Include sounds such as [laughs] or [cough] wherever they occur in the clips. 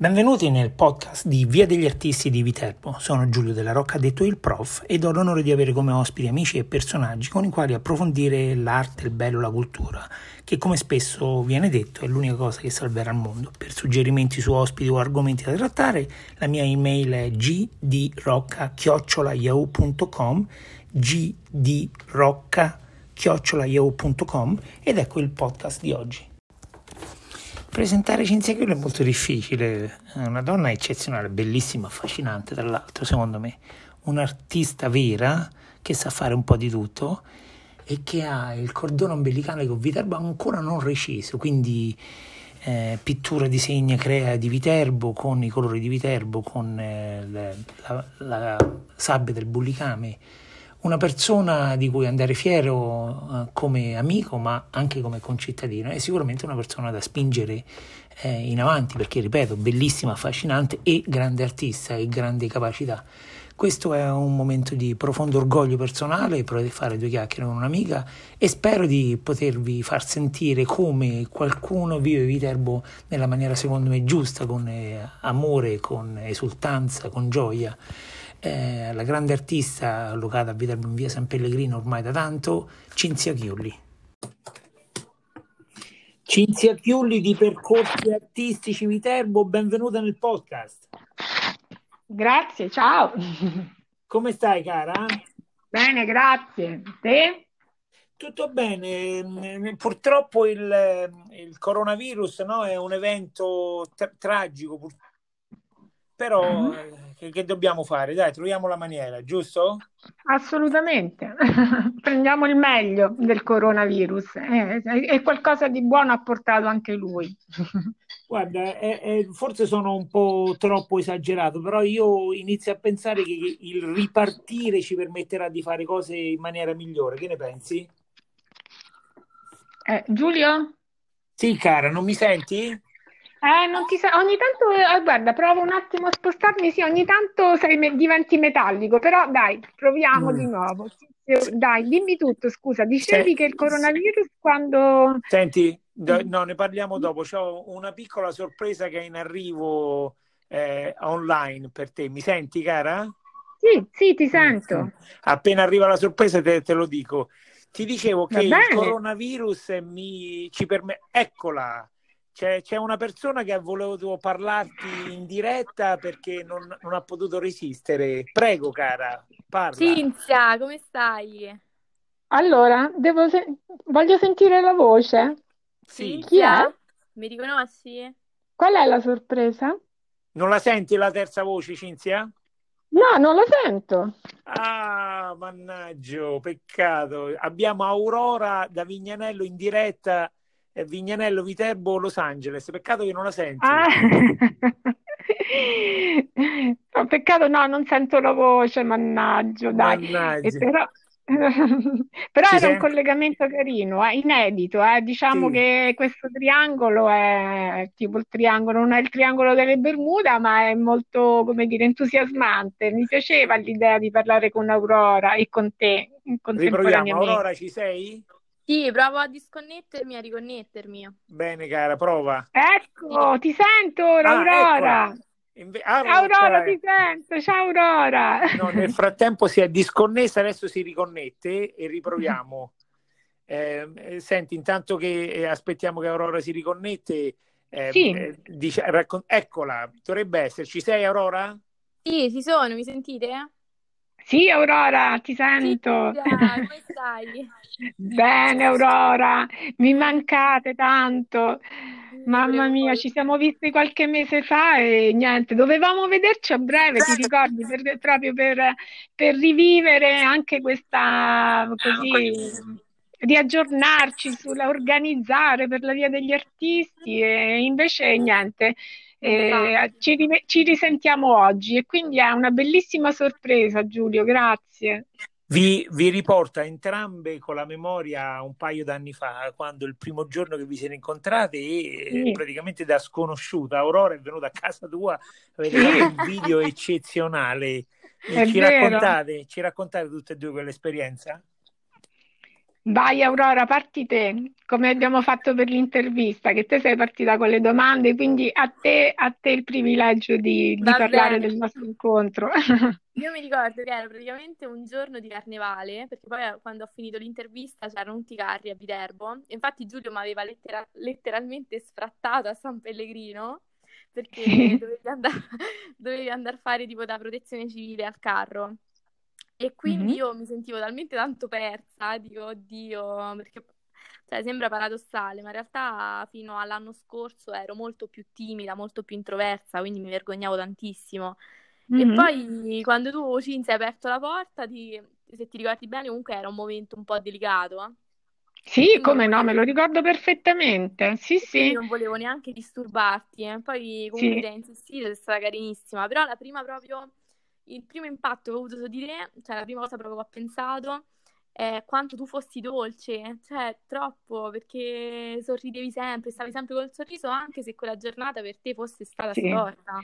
Benvenuti nel podcast di Via degli Artisti di Viterbo. Sono Giulio della Rocca, detto il prof, ed ho l'onore di avere come ospiti amici e personaggi con i quali approfondire l'arte, il bello, la cultura, che come spesso viene detto è l'unica cosa che salverà il mondo. Per suggerimenti su ospiti o argomenti da trattare, la mia email è gdrocca.yahoo.com gdrocca.yahoo.com ed ecco il podcast di oggi. Presentare Cinzia Chiulo è molto difficile, è una donna eccezionale, bellissima, affascinante tra l'altro secondo me, un'artista vera che sa fare un po' di tutto e che ha il cordone ombelicale con Viterbo ancora non reciso, quindi eh, pittura, disegna, crea di Viterbo con i colori di Viterbo, con eh, la, la, la sabbia del bullicame una persona di cui andare fiero eh, come amico ma anche come concittadino è sicuramente una persona da spingere eh, in avanti perché ripeto bellissima, affascinante e grande artista e grandi capacità. Questo è un momento di profondo orgoglio personale poter fare due chiacchiere con un'amica e spero di potervi far sentire come qualcuno vive Viterbo nella maniera secondo me giusta con eh, amore, con esultanza, con gioia eh, la grande artista locata a Viterbo in via San Pellegrino ormai da tanto, Cinzia Chiulli. Cinzia Chiulli di Percorsi Artistici Viterbo, benvenuta nel podcast. Grazie, ciao. Come stai cara? Bene, grazie. Te? Tutto bene, purtroppo il, il coronavirus no, è un evento tra- tragico, però mm-hmm che, che, dobbiamo fare? Dai, troviamo la maniera, giusto? Assolutamente. [laughs] Prendiamo il meglio del coronavirus. Eh, e qualcosa di buono ha portato anche lui. [laughs] Guarda, è, è, forse sono un po' troppo esagerato, però io inizio a pensare che il ripartire ci permetterà di fare cose in maniera migliore. Che ne pensi? Eh, Giulio? Sì, cara, non mi senti? Eh, non ti sa- ogni tanto, eh, guarda, provo un attimo a spostarmi, sì, ogni tanto sei me- diventi metallico, però dai, proviamo mm. di nuovo. Dai, dimmi tutto, scusa, dicevi Se- che il coronavirus quando... Senti, do- no, ne parliamo dopo, ho una piccola sorpresa che è in arrivo eh, online per te, mi senti cara? Sì, sì, ti sento. Mm. [laughs] Appena arriva la sorpresa te, te lo dico. Ti dicevo che il coronavirus mi ci permette... Eccola! C'è, c'è, una persona che ha voluto parlarti in diretta perché non, non ha potuto resistere. Prego, cara, parla. Cinzia, come stai? Allora, se- voglio sentire la voce. Sì. Chi è? Mi riconosci? Qual è la sorpresa? Non la senti la terza voce, Cinzia? No, non la sento. Ah, mannaggia, peccato. Abbiamo Aurora da Vignanello in diretta Vignanello, Viterbo, Los Angeles. Peccato che non la senti. Ah. [laughs] no, peccato no, non sento la voce, mannaggia, dai. Mannaggia. però, [laughs] però era un collegamento carino, eh, inedito. Eh. Diciamo sì. che questo triangolo è tipo il triangolo, non è il triangolo delle Bermuda, ma è molto, come dire, entusiasmante. Mi piaceva l'idea di parlare con Aurora e con te contemporaneamente. Aurora, ci sei? Sì, provo a disconnettermi e a riconnettermi. Bene, cara, prova. Ecco, ti sento ora, ah, Aurora. Inve- ah, Aurora, ti sento. Ciao, Aurora. No, nel frattempo si è disconnessa, adesso si riconnette e riproviamo. [laughs] Eh, eh, senti, intanto che eh, aspettiamo che Aurora si riconnette, eh, sì. Eh, dice, raccon- eccola, dovrebbe esserci. Sei, Aurora? Sì, ci sono, mi sentite? Sì, Aurora, ti sento. Sì, come stai? [laughs] Bene, Aurora, mi mancate tanto. Mamma mia, ci siamo visti qualche mese fa e niente, dovevamo vederci a breve, ti ricordi, per, proprio per, per, rivivere anche questa, così, riaggiornarci sulla organizzare per la via degli artisti e invece niente. Eh, ci, ci risentiamo oggi e quindi è una bellissima sorpresa, Giulio, grazie. Vi, vi, riporto entrambe con la memoria un paio d'anni fa, quando il primo giorno che vi siete incontrate e sì. praticamente da sconosciuta Aurora è venuta a casa tua, avete fatto un video eccezionale. Ci raccontate, ci raccontate tutte e due quell'esperienza? Vai Aurora, parti te, come abbiamo fatto per l'intervista, che te sei partita con le domande, quindi a te, a te il privilegio di, di parlare bene. del nostro incontro. [laughs] Io mi ricordo che era praticamente un giorno di carnevale, perché poi eh, quando ho finito l'intervista c'erano tutti i carri a Viterbo. Infatti Giulio mi aveva lettera- letteralmente sfrattato a San Pellegrino perché Sì, [laughs] dovevi andare [laughs] dovevi andare a fare tipo da protezione civile al carro. E quindi Mhm. io mi sentivo talmente tanto persa, dico, oddio, perché cioè, sembra paradossale, ma in realtà fino all'anno scorso ero molto più timida, molto più introversa, quindi mi vergognavo tantissimo. E Mhm. poi quando tu, Cinzia, hai aperto la porta, ti- se ti ricordi bene, comunque era un momento un po' delicato, eh. E Sì, non come no, me lo ricordo perfettamente. Sì, e sì, non volevo neanche disturbarti. eh. Poi comunque sì, hai insistito, sei stata carinissima, però la prima proprio, il primo impatto che ho avuto su di te, cioè la prima cosa proprio che ho pensato è quanto tu fossi dolce, cioè troppo, perché sorridevi sempre, stavi sempre col sorriso, anche se quella giornata per te fosse stata sì. storta.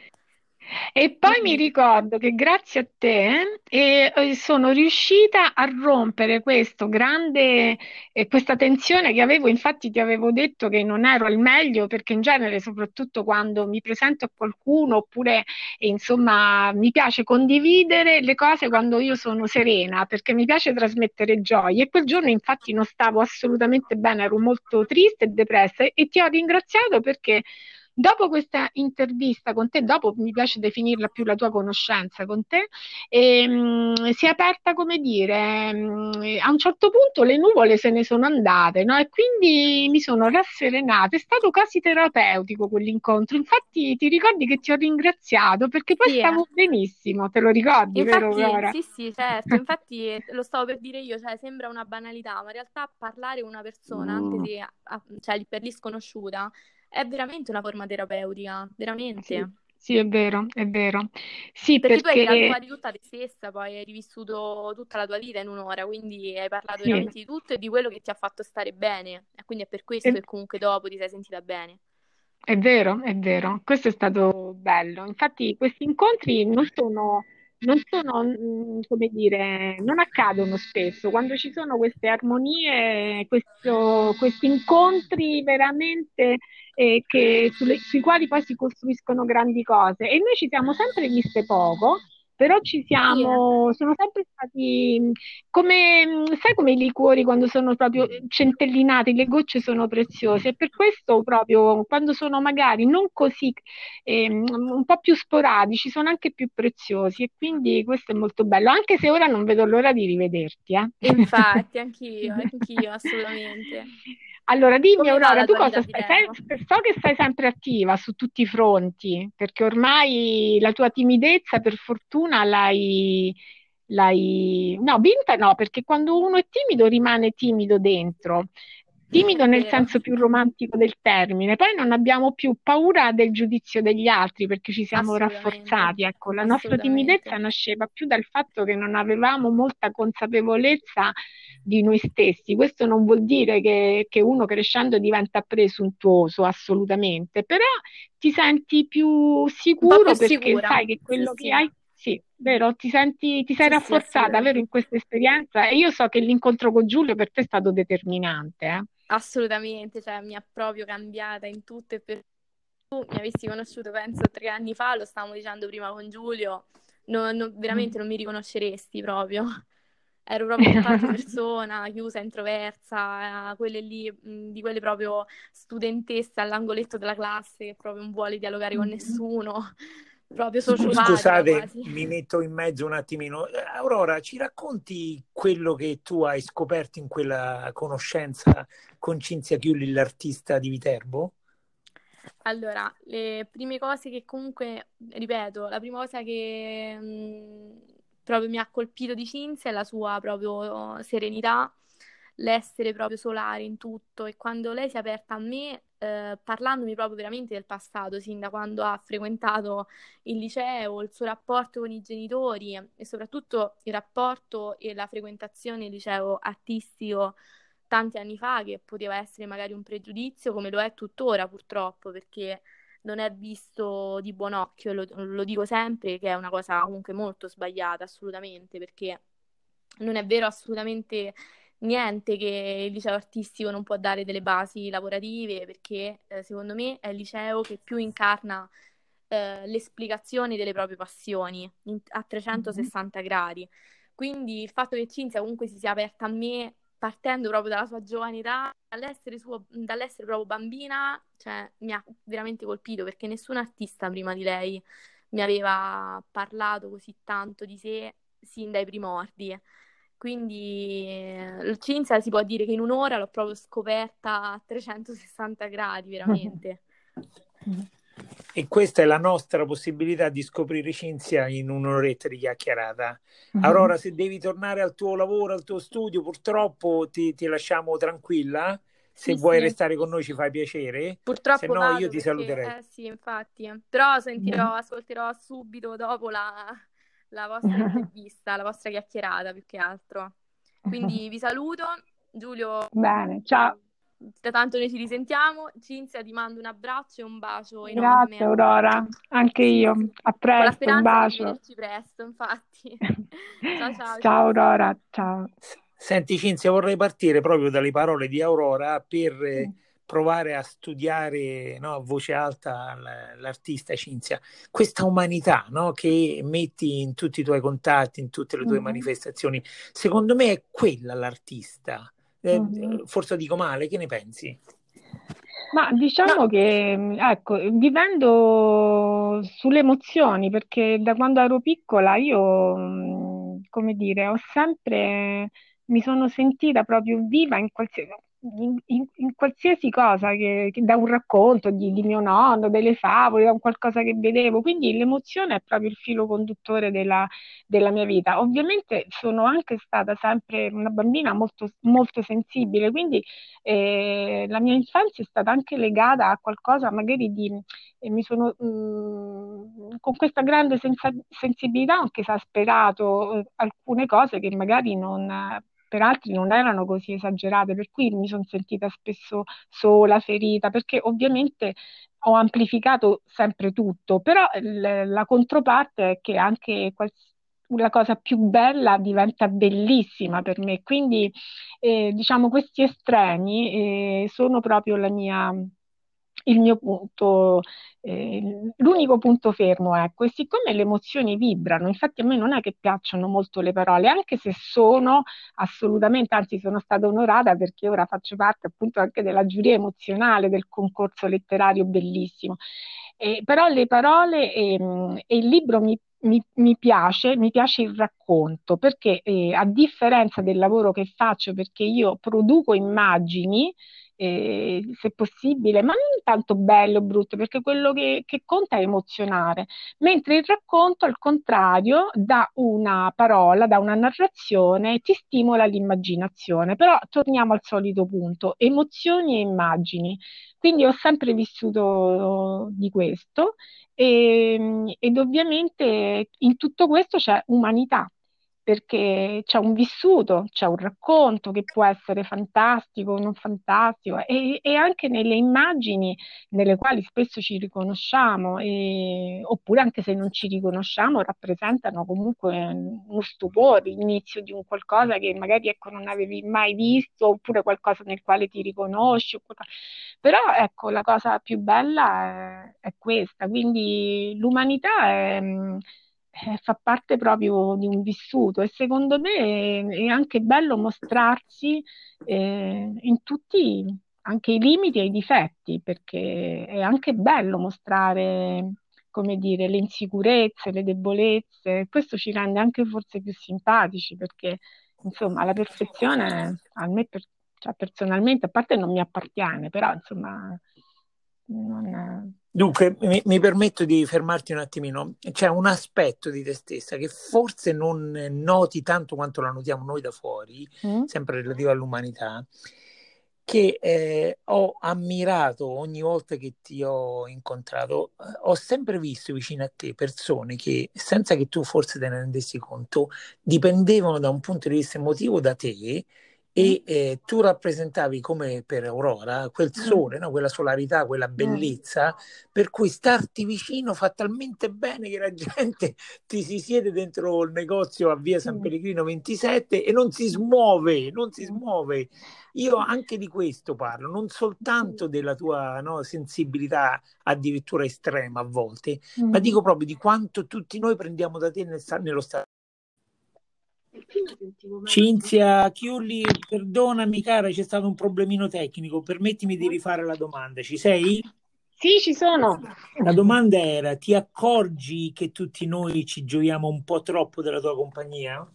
E poi mi Quindi, ricordo che grazie a te eh, eh, sono riuscita a rompere questo grande, eh, questa tensione che avevo. Infatti, ti avevo detto che non ero al meglio perché in genere, soprattutto quando mi presento a qualcuno, oppure eh, insomma, mi piace condividere le cose quando io sono serena, perché mi piace trasmettere gioia. E quel giorno, infatti, non stavo assolutamente bene, ero molto triste e depressa e ti ho ringraziato perché. Dopo questa intervista con te, dopo mi piace definirla più la tua conoscenza con te, ehm, si è aperta, come dire, ehm, a un certo punto le nuvole se ne sono andate, no? E quindi mi sono rasserenata. È stato quasi terapeutico quell'incontro. Infatti, ti ricordi che ti ho ringraziato perché poi sì, eh. stavo benissimo, te lo ricordi, vero, Infatti, Aurora? sì, sì, certo, infatti lo stavo per dire io, cioè sembra una banalità, ma in realtà parlare con una persona, anche Mm, se a- cioè, per lì sconosciuta, è veramente una forma terapeutica, sì, veramente. sì, è vero, è vero. Sì, Perché tu hai perché fuori tutta te stessa, poi hai rivissuto tutta la tua vita in un'ora, quindi hai parlato sì. veramente di tutto e di quello che ti ha fatto stare bene. E quindi è per questo è- che comunque dopo ti sei sentita bene. È vero, è vero, questo è stato bello. Infatti, questi incontri non sono, non sono, mm, come dire, non accadono spesso. Quando ci sono queste armonie, questo- questi incontri veramente eh, che- sulle- sui quali poi si costruiscono grandi cose. E noi ci siamo sempre viste poco. Però ci siamo, sono sempre stati come, sai come i liquori quando sono proprio centellinati, le gocce sono preziose e per questo proprio quando sono magari non così, ehm, un po' più sporadici, sono anche più preziosi e quindi questo è molto bello, anche se ora non vedo l'ora di rivederti, eh. infatti, anch'io, [laughs] anch'io, assolutamente. Allora, dimmi Come Aurora, tu cosa stai? Sei- so che stai sempre attiva su tutti i fronti, perché ormai la tua timidezza, per fortuna, l'hai, l'hai... No, vinta no, perché quando uno è timido rimane timido dentro. Timido nel senso più romantico del termine, poi non abbiamo più paura del giudizio degli altri perché ci siamo rafforzati. Ecco, la nostra timidezza nasceva più dal fatto che non avevamo molta consapevolezza di noi stessi. Questo non vuol dire che, che uno crescendo diventa presuntuoso, assolutamente, però ti senti più po' più sicuro perché sicura. sai che Sì, quello che sì, hai, sì, vero, ti senti, ti sei sì, sì, rafforzata, vero, assolutamente. in questa esperienza e io so che l'incontro con Giulio per te è stato determinante, eh. Assolutamente, cioè mi ha proprio cambiata in tutto e per tu mi avessi conosciuto, penso, tre anni fa, lo stavamo dicendo prima con Giulio, non- non- veramente non mi riconosceresti proprio. [laughs] Ero proprio [laughs] tutt'altra persona, chiusa, introversa, eh, quelle lì, mh, di quelle proprio studentesse all'angoletto della classe che proprio non vuole dialogare con Mhm. nessuno, proprio sociopatica Scusate, quasi. mi metto in mezzo un attimino. Aurora, ci racconti quello che tu hai scoperto in quella conoscenza con Cinzia Chiulli, l'artista di Viterbo? Allora, le prime cose che comunque, ripeto, la prima cosa che mh, proprio mi ha colpito di Cinzia è la sua proprio serenità, l'essere proprio solare in tutto e quando lei si è aperta a me, eh, parlandomi proprio veramente del passato, sin da quando ha frequentato il liceo, il suo rapporto con i genitori e soprattutto il rapporto e la frequentazione del liceo artistico tanti anni fa, che poteva essere magari un pregiudizio, come lo è tuttora purtroppo, perché non è visto di buon occhio, lo, lo dico sempre, che è una cosa comunque molto sbagliata, assolutamente, perché non è vero assolutamente niente che il liceo artistico non può dare delle basi lavorative, perché eh, secondo me è il liceo che più incarna eh, l'esplicazione delle proprie passioni in, a 360 mm-hmm. gradi. Quindi il fatto che Cinzia comunque si sia aperta a me partendo proprio dalla sua giovane età, dall'essere, suo, dall'essere proprio bambina, cioè, mi ha veramente colpito perché nessun artista prima di lei mi aveva parlato così tanto di sé sin dai primordi. Quindi eh, Cinzia si può dire che in un'ora l'ho proprio scoperta a 360 gradi, veramente. E questa è la nostra possibilità di scoprire Cinzia in un'oretta di chiacchierata. Mm-hmm. Aurora, se devi tornare al tuo lavoro, al tuo studio, purtroppo ti, ti lasciamo tranquilla. Se sì, vuoi sì. restare con noi ci fai piacere. Purtroppo se no io ti saluterei. Eh sì, infatti. Però sentirò, mm. ascolterò subito dopo la, la vostra [laughs] intervista, la vostra chiacchierata più che altro. Quindi [laughs] vi saluto. Giulio. Bene, ciao. Da tanto noi ci risentiamo. Cinzia ti mando un abbraccio e un bacio enorme. Grazie Aurora, anche io. A presto, un bacio. Di vederci presto, infatti. [laughs] ciao, ciao, ciao Aurora, ciao. Senti Cinzia, vorrei partire proprio dalle parole di Aurora per mm. Provare a studiare no, a voce alta l'artista Cinzia, questa umanità no, che metti in tutti i tuoi contatti, in tutte le tue mm. manifestazioni. Secondo me è quella l'artista eh, mm-hmm. Forse dico male, che ne pensi? Ma diciamo no. che, ecco, vivendo sulle emozioni, perché da quando ero piccola io, mm, come dire, ho sempre, mi sono sentita proprio viva in qualsiasi, in, in, in, qualsiasi cosa, che, che da un racconto di, di, mio nonno, delle favole, da un qualcosa che vedevo. Quindi l'emozione è proprio il filo conduttore della, della mia vita. Ovviamente sono anche stata sempre una bambina molto, molto sensibile, quindi eh, la mia infanzia è stata anche legata a qualcosa magari di... Eh, mi sono mh, mm, con questa grande senza, sensibilità anche esasperato eh, alcune cose che magari non per altri non erano così esagerate, per cui mi sono sentita spesso sola, ferita, perché ovviamente ho amplificato sempre tutto, però l- la controparte è che anche quals- la cosa più bella diventa bellissima per me, quindi eh, diciamo questi estremi eh, sono proprio la mia il mio punto, eh, l'unico punto fermo, ecco, e siccome le emozioni vibrano, infatti a me non è che piacciono molto le parole, anche se sono assolutamente, anzi sono stata onorata perché ora faccio parte appunto anche della giuria emozionale del concorso letterario bellissimo. Eh, però le parole ehm, e il libro mi mi, mi, piace, mi piace il racconto perché eh, a differenza del lavoro che faccio, perché io produco immagini eh, se possibile, ma non tanto bello o brutto, perché quello che, che, conta è emozionare, mentre il racconto, al contrario, da una parola, da una narrazione, ti stimola l'immaginazione. Però torniamo al solito punto, emozioni e immagini. Quindi ho sempre vissuto di questo e, ed ovviamente in tutto questo c'è umanità perché c'è un vissuto, c'è un racconto che può essere fantastico o non fantastico e, e, anche nelle immagini nelle quali spesso ci riconosciamo, e, oppure anche se non ci riconosciamo, rappresentano comunque uno stupore, l'inizio di un qualcosa che magari ecco, non avevi mai visto, oppure qualcosa nel quale ti riconosci. Però ecco, la cosa più bella è, è questa, quindi l'umanità è eh, fa parte proprio di un vissuto e secondo me è, anche bello mostrarsi eh, in tutti anche i limiti e i difetti, perché è anche bello mostrare, come dire, le insicurezze, le debolezze, questo ci rende anche forse più simpatici, perché insomma la perfezione a me per, cioè, personalmente, a parte non mi appartiene, però insomma non, Dunque, mi, mi, permetto di fermarti un attimino. C'è un aspetto di te stessa che forse non noti tanto quanto la notiamo noi da fuori, mm. sempre relativo all'umanità, che eh, ho ammirato ogni volta che ti ho incontrato. Ho sempre visto vicino a te persone che, senza che tu forse te ne rendessi conto, dipendevano da un punto di vista emotivo da te e eh, tu rappresentavi come per Aurora quel mm. sole, no? quella solarità, quella mm. bellezza, per cui starti vicino fa talmente bene che la [laughs] gente ti si siede dentro il negozio a via San Pellegrino 27 e non si smuove, non si smuove. Io anche di questo parlo, non soltanto della tua no, sensibilità addirittura estrema a volte, ma dico proprio di quanto tutti noi prendiamo da te nel, nello stato Cinzia Chiulli, perdonami cara, c'è stato un problemino tecnico, permettimi di rifare la domanda, ci sei? Sì, ci sono. La domanda era, ti accorgi che tutti noi ci gioiamo un po' troppo della tua compagnia?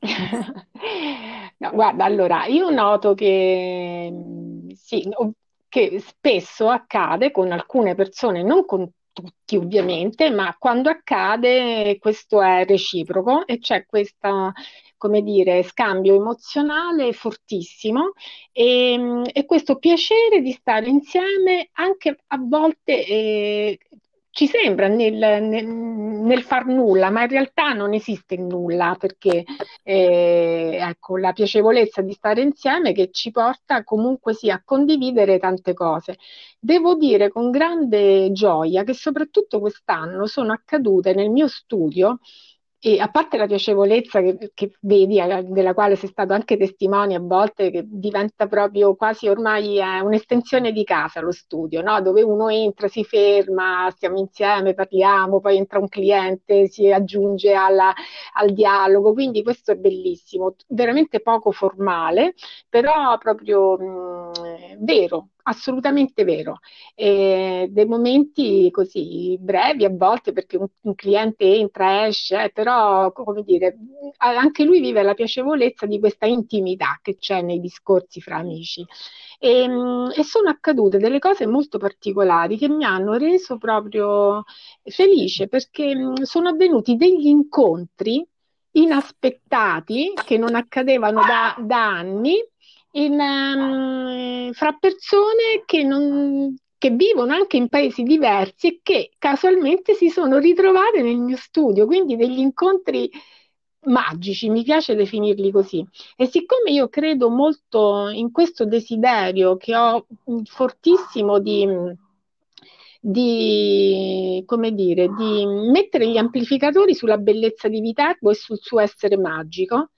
[laughs] no, guarda, allora, io noto che, sì, che spesso accade con alcune persone, non con tutti ovviamente, ma quando accade questo è reciproco e c'è questa come dire, scambio emozionale fortissimo e, e, questo piacere di stare insieme anche a volte eh, ci sembra nel, nel, nel, far nulla, ma in realtà non esiste nulla perché eh, ecco, la piacevolezza di stare insieme che ci porta comunque sì a condividere tante cose. Devo dire con grande gioia che soprattutto quest'anno sono accadute nel mio studio e a parte la piacevolezza che, che, vedi, eh, della quale sei stato anche testimone a volte, che diventa proprio quasi ormai eh, un'estensione di casa lo studio, no? dove uno entra, si ferma, stiamo insieme, parliamo, poi entra un cliente, si aggiunge alla, al dialogo, quindi questo è bellissimo, veramente poco formale, però proprio mh, mm, vero, assolutamente vero. E dei momenti così brevi a volte perché un, un cliente entra, esce, eh, però come dire, anche lui vive la piacevolezza di questa intimità che c'è nei discorsi fra amici. E, e, sono accadute delle cose molto particolari che mi hanno reso proprio felice perché sono avvenuti degli incontri inaspettati che non accadevano da, da anni in, um, fra persone che, non, che vivono anche in paesi diversi e che casualmente si sono ritrovate nel mio studio, quindi degli incontri magici, mi piace definirli così. E siccome io credo molto in questo desiderio che ho fortissimo di, di, come dire, di mettere gli amplificatori sulla bellezza di Viterbo e sul suo essere magico,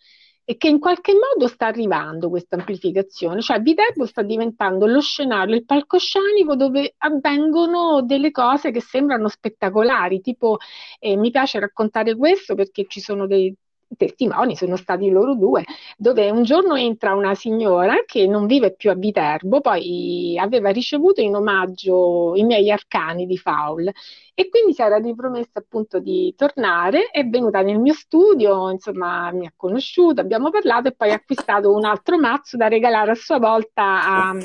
e che in qualche modo sta arrivando questa amplificazione, cioè Viterbo sta diventando lo scenario, il palcoscenico dove avvengono delle cose che sembrano spettacolari, tipo eh, mi piace raccontare questo perché ci sono dei, testimoni, sono stati loro due, dove un giorno entra una signora che non vive più a Viterbo, poi aveva ricevuto in omaggio i miei arcani di Faul. E quindi si era ripromessa appunto di tornare, è venuta nel mio studio, insomma mi ha conosciuto, abbiamo parlato e poi ha acquistato un altro mazzo da regalare a sua volta a,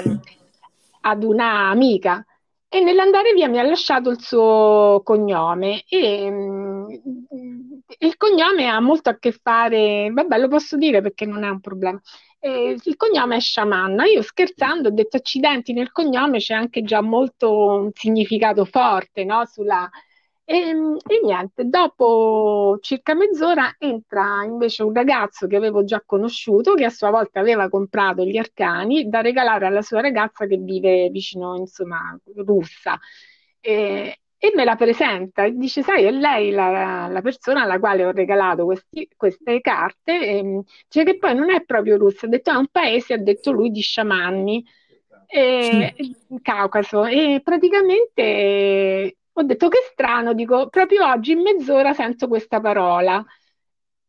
ad una amica. E nell'andare via mi ha lasciato il suo cognome e mm, il cognome ha molto a che fare, vabbè lo posso dire perché non è un problema, eh, il cognome è sciamanna, io scherzando ho detto accidenti nel cognome c'è anche già molto un significato forte no? Sulla, e, e, niente, dopo circa mezz'ora entra invece un ragazzo che avevo già conosciuto, che a sua volta aveva comprato gli arcani da regalare alla sua ragazza che vive vicino, insomma, russa. E, e me la presenta e dice: Sai, è lei la, la persona alla quale ho regalato questi, queste carte. E, dice che poi non è proprio russa, ha detto: è un paese, ha detto lui, di sciamanni. E, sì. Caucaso e praticamente ho detto che strano, dico, proprio oggi in mezz'ora sento questa parola.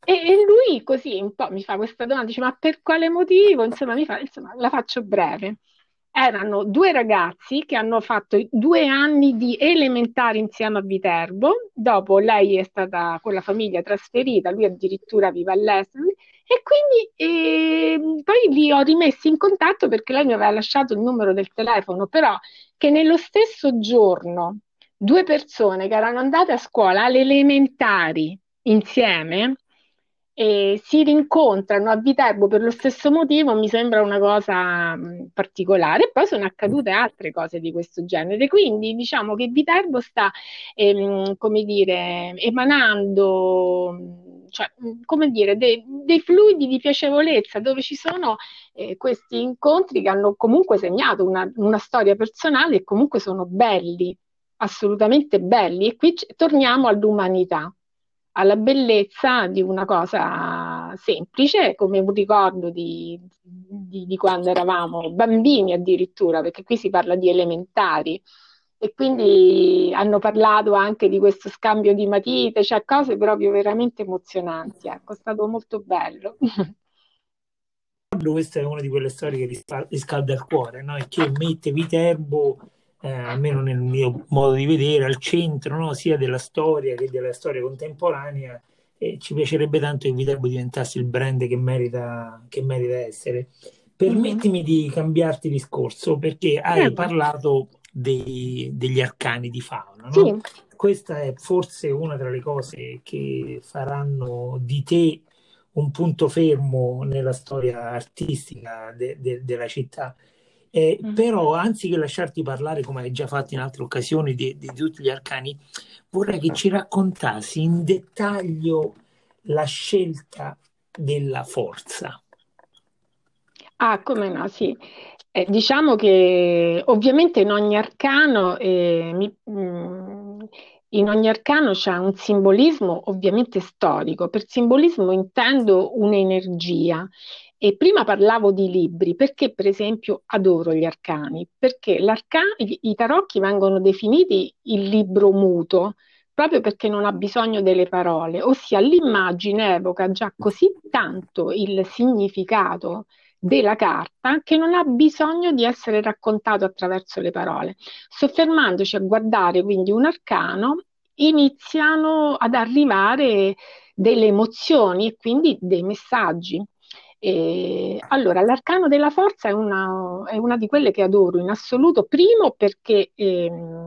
E, e, lui così un po' mi fa questa domanda, dice, ma per quale motivo? Insomma, mi fa, insomma, la faccio breve. Erano due ragazzi che hanno fatto due anni di elementari insieme a Viterbo, dopo lei è stata con la famiglia trasferita, lui addirittura vive all'estero, e quindi eh, poi li ho rimessi in contatto perché lei mi aveva lasciato il numero del telefono, però che nello stesso giorno due persone che erano andate a scuola alle elementari insieme e si rincontrano a Viterbo per lo stesso motivo mi sembra una cosa particolare. Poi sono accadute altre cose di questo genere. Quindi diciamo che Viterbo sta, ehm, come dire, emanando cioè, come dire, dei, dei, fluidi di piacevolezza dove ci sono eh, questi incontri che hanno comunque segnato una, una storia personale e comunque sono belli, assolutamente belli. E qui c- torniamo all'umanità alla bellezza di una cosa semplice, come un ricordo di, di, di, quando eravamo bambini addirittura, perché qui si parla di elementari. E quindi hanno parlato anche di questo scambio di matite, cioè cose proprio veramente emozionanti. Ecco, è stato molto bello. [laughs] Questa è una di quelle storie che riscalda il cuore, no? E che mette Viterbo eh, almeno nel mio modo di vedere, al centro no? sia della storia che della storia contemporanea. E ci piacerebbe tanto che Viterbo diventasse il brand che merita, che merita essere. Permettimi mm-hmm. di cambiarti discorso perché hai eh. parlato dei, degli arcani di fauna. No? Sì. Questa è forse una tra le cose che faranno di te un punto fermo nella storia artistica de, de, della città. Eh, mm. Però, anziché lasciarti parlare, come hai già fatto in altre occasioni, di, di, tutti gli arcani, vorrei che ci raccontassi in dettaglio la scelta della forza. Ah, come no, sì. Eh, diciamo che ovviamente in ogni arcano, eh, mi, mm, in ogni arcano c'è un simbolismo ovviamente storico. Per simbolismo intendo un'energia e prima parlavo di libri, perché per esempio adoro gli arcani? Perché i, tarocchi vengono definiti il libro muto, proprio perché non ha bisogno delle parole, ossia l'immagine evoca già così tanto il significato della carta che non ha bisogno di essere raccontato attraverso le parole. Soffermandoci a guardare quindi un arcano, iniziano ad arrivare delle emozioni e quindi dei messaggi. E, allora, l'arcano della forza è una, è una, di quelle che adoro in assoluto, primo perché ehm,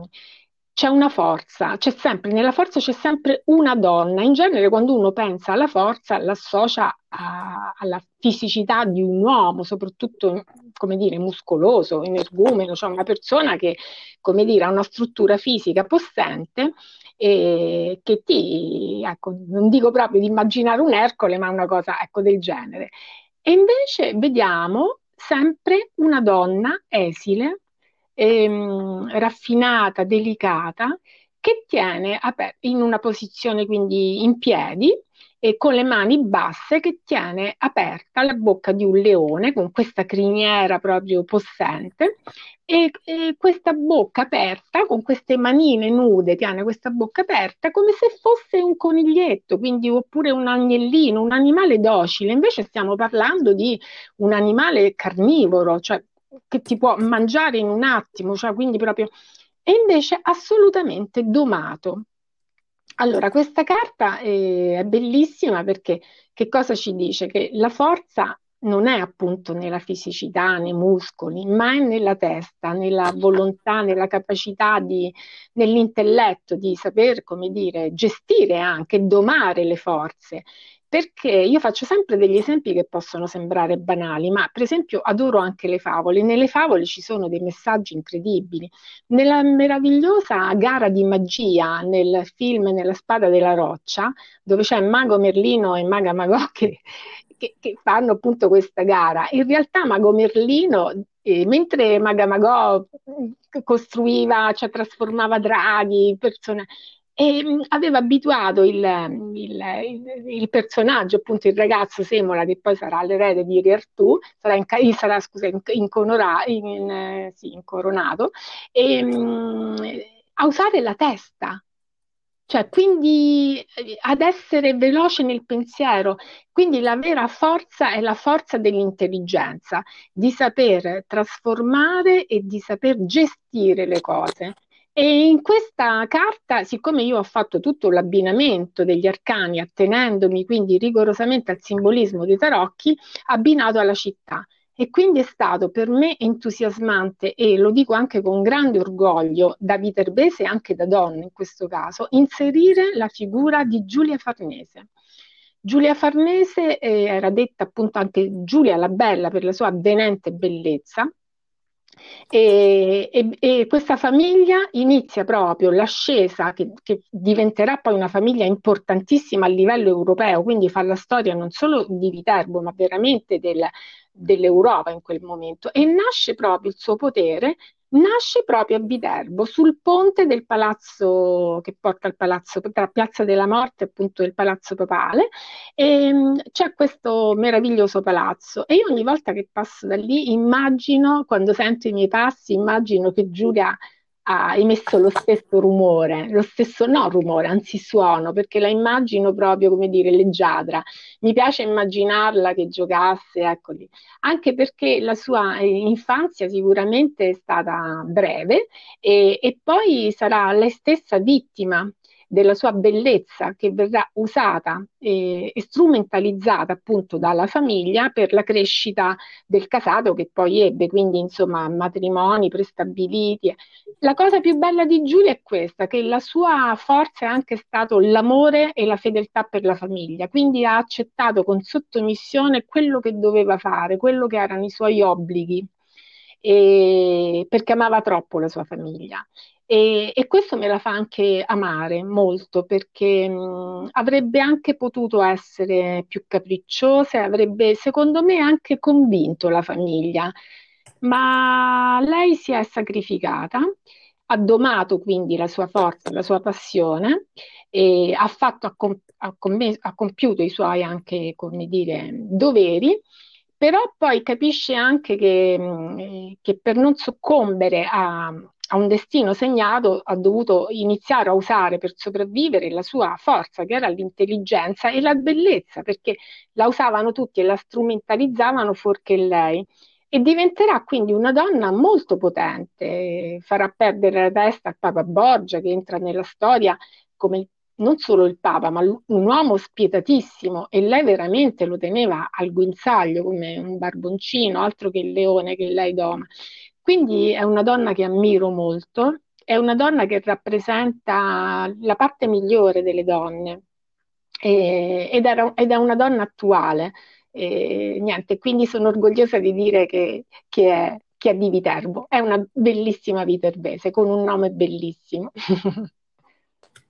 c'è una forza, c'è sempre, nella forza c'è sempre una donna. In genere quando uno pensa alla forza l'associa a, alla fisicità di un uomo, soprattutto, come dire, muscoloso, energumeno, cioè una persona che, come dire, ha una struttura fisica possente e che ti, ecco, non dico proprio di immaginare un Ercole, ma una cosa, ecco, del genere. E invece vediamo sempre una donna esile, ehm, raffinata, delicata, che tiene in una posizione quindi in piedi e con le mani basse che tiene aperta la bocca di un leone con questa criniera proprio possente e, e, questa bocca aperta, con queste manine nude, tiene questa bocca aperta come se fosse un coniglietto, quindi oppure un agnellino, un animale docile. Invece stiamo parlando di un animale carnivoro, cioè che ti può mangiare in un attimo, cioè quindi proprio... E invece assolutamente domato. Allora, questa carta è, è bellissima perché che cosa ci dice? Che la forza non è appunto nella fisicità, nei muscoli, ma è nella testa, nella volontà, nella capacità di, nell'intelletto di saper, come dire, gestire anche, domare le forze. Perché io faccio sempre degli esempi che possono sembrare banali, ma per esempio adoro anche le favole. Nelle favole ci sono dei messaggi incredibili. Nella meravigliosa gara di magia nel film Nella spada della roccia, dove c'è Mago Merlino e Maga Magò [laughs] che che, che, fanno appunto questa gara. In realtà Mago Merlino, eh, mentre Maga Magò mm, costruiva, cioè trasformava draghi, persone, e mm, aveva abituato il, il, il, personaggio, appunto il ragazzo Semola, che poi sarà l'erede di Re Artù, sarà, in, sarà scusa, in, inconora, in, sì, incoronato, e, mm, a usare la testa. Cioè, quindi eh, ad essere veloce nel pensiero, quindi la vera forza è la forza dell'intelligenza, di saper trasformare e di saper gestire le cose. E in questa carta, siccome io ho fatto tutto l'abbinamento degli arcani, attenendomi quindi rigorosamente al simbolismo dei tarocchi, abbinato alla città. E quindi è stato per me entusiasmante e lo dico anche con grande orgoglio da viterbese e anche da donna in questo caso, inserire la figura di Giulia Farnese. Giulia Farnese eh, era detta appunto anche Giulia la Bella per la sua avvenente bellezza E, e, e, questa famiglia inizia proprio l'ascesa che, che, diventerà poi una famiglia importantissima a livello europeo, quindi fa la storia non solo di Viterbo, ma veramente del, dell'Europa in quel momento. E nasce proprio il suo potere nasce proprio a Viterbo, sul ponte del palazzo che porta al palazzo, tra Piazza della Morte e appunto il palazzo papale, e ehm, c'è questo meraviglioso palazzo e io ogni volta che passo da lì immagino, quando sento i miei passi, immagino che Giulia ha emesso lo stesso rumore, lo stesso no rumore, anzi suono, perché la immagino proprio come dire leggiadra. Mi piace immaginarla che giocasse, ecco lì. Anche perché la sua eh, infanzia sicuramente è stata breve e, e poi sarà lei stessa vittima della sua bellezza che verrà usata e, e, strumentalizzata appunto dalla famiglia per la crescita del casato che poi ebbe, quindi insomma matrimoni prestabiliti. La cosa più bella di Giulia è questa, che la sua forza è anche stato l'amore e la fedeltà per la famiglia, quindi ha accettato con sottomissione quello che doveva fare, quello che erano i suoi obblighi. E, perché amava troppo la sua famiglia e, e, questo me la fa anche amare molto perché mh, avrebbe anche potuto essere più capricciosa e avrebbe, secondo me, anche convinto la famiglia, ma lei si è sacrificata, ha domato quindi la sua forza, la sua passione e ha, fatto, ha, com- ha, commesso, ha compiuto i suoi anche, come dire, doveri però poi capisce anche che, che per non soccombere a, a un destino segnato, ha dovuto iniziare a usare per sopravvivere la sua forza, che era l'intelligenza e la bellezza, perché la usavano tutti e la strumentalizzavano fuorché lei. E diventerà quindi una donna molto potente, farà perdere la testa al Papa Borgia, che entra nella storia come non solo il Papa, ma un uomo spietatissimo e lei veramente lo teneva al guinzaglio come un barboncino, altro che il leone che lei doma. Quindi è una donna che ammiro molto, è una donna che rappresenta la parte migliore delle donne e, ed, era, ed, è una donna attuale. E, niente, quindi sono orgogliosa di dire che, che, è, che è di Viterbo. È una bellissima viterbese con un nome bellissimo. [laughs]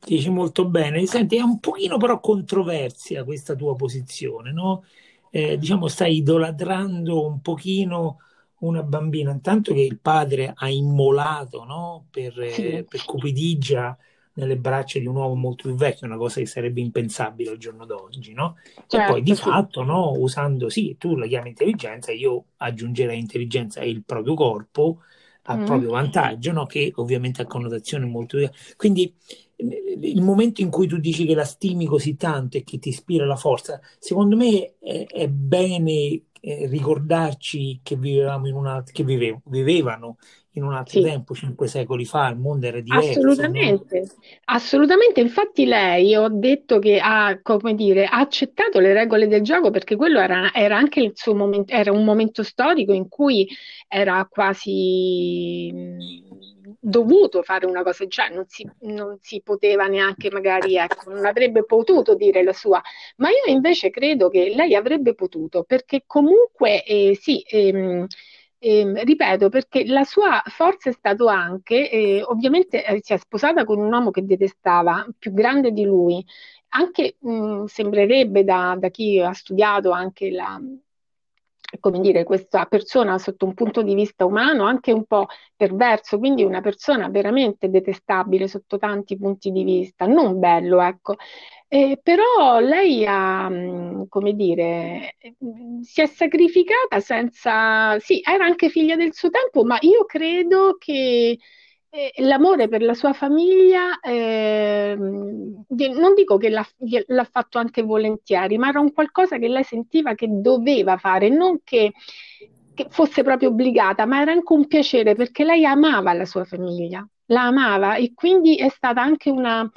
Dici molto bene. Senti, è un pochino però controversia questa tua posizione, no? Eh, diciamo, stai idolatrando un pochino una bambina, intanto che il padre ha immolato no? per, sì. per cupidigia nelle braccia di un uomo molto più vecchio, una cosa che sarebbe impensabile al giorno d'oggi, no? Certo, e poi di sì. fatto, no, usando, sì, tu la chiami intelligenza, io aggiungerei intelligenza e il proprio corpo a mm. proprio vantaggio, no? Che ovviamente ha connotazioni molto diverse. Quindi il momento in cui tu dici che la stimi così tanto e che ti ispira la forza, secondo me è, è bene eh, ricordarci che vivevamo in un altro, che vivev- vivevano in un altro sì. tempo, cinque secoli fa, il mondo era diverso. Assolutamente, no? assolutamente. Infatti lei, ho detto che ha, come dire, ha accettato le regole del gioco perché quello era, era anche il suo momento, era un momento storico in cui era quasi dovuto fare una cosa, cioè non si, non si poteva neanche magari, ecco, non avrebbe potuto dire la sua, ma io invece credo che lei avrebbe potuto, perché comunque eh, sì, ehm, ehm, ripeto, perché la sua forza è stato anche, eh, ovviamente eh, si è sposata con un uomo che detestava, più grande di lui, anche mh, sembrerebbe da, da chi ha studiato anche la, come dire, questa persona sotto un punto di vista umano anche un po' perverso, quindi una persona veramente detestabile sotto tanti punti di vista, non bello, ecco. Eh, però lei ha, mm, come dire, mm, si è sacrificata senza, sì, era anche figlia del suo tempo, ma io credo che l'amore per la sua famiglia, eh, non dico che l'ha, l'ha, fatto anche volentieri, ma era un qualcosa che lei sentiva che doveva fare, non che, che, fosse proprio obbligata, ma era anche un piacere perché lei amava la sua famiglia, la amava e quindi è stata anche una,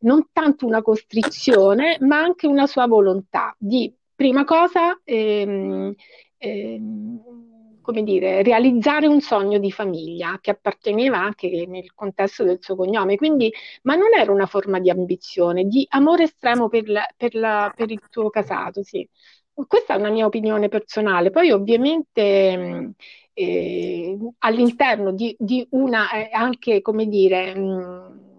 non tanto una costrizione, ma anche una sua volontà di, prima cosa, ehm, ehm, come dire, realizzare un sogno di famiglia che apparteneva anche nel contesto del suo cognome, quindi, ma non era una forma di ambizione, di amore estremo per, la, per, la, per il suo casato, sì. Questa è una mia opinione personale, poi ovviamente eh, all'interno di, di, una eh, anche, come dire, mh, mm,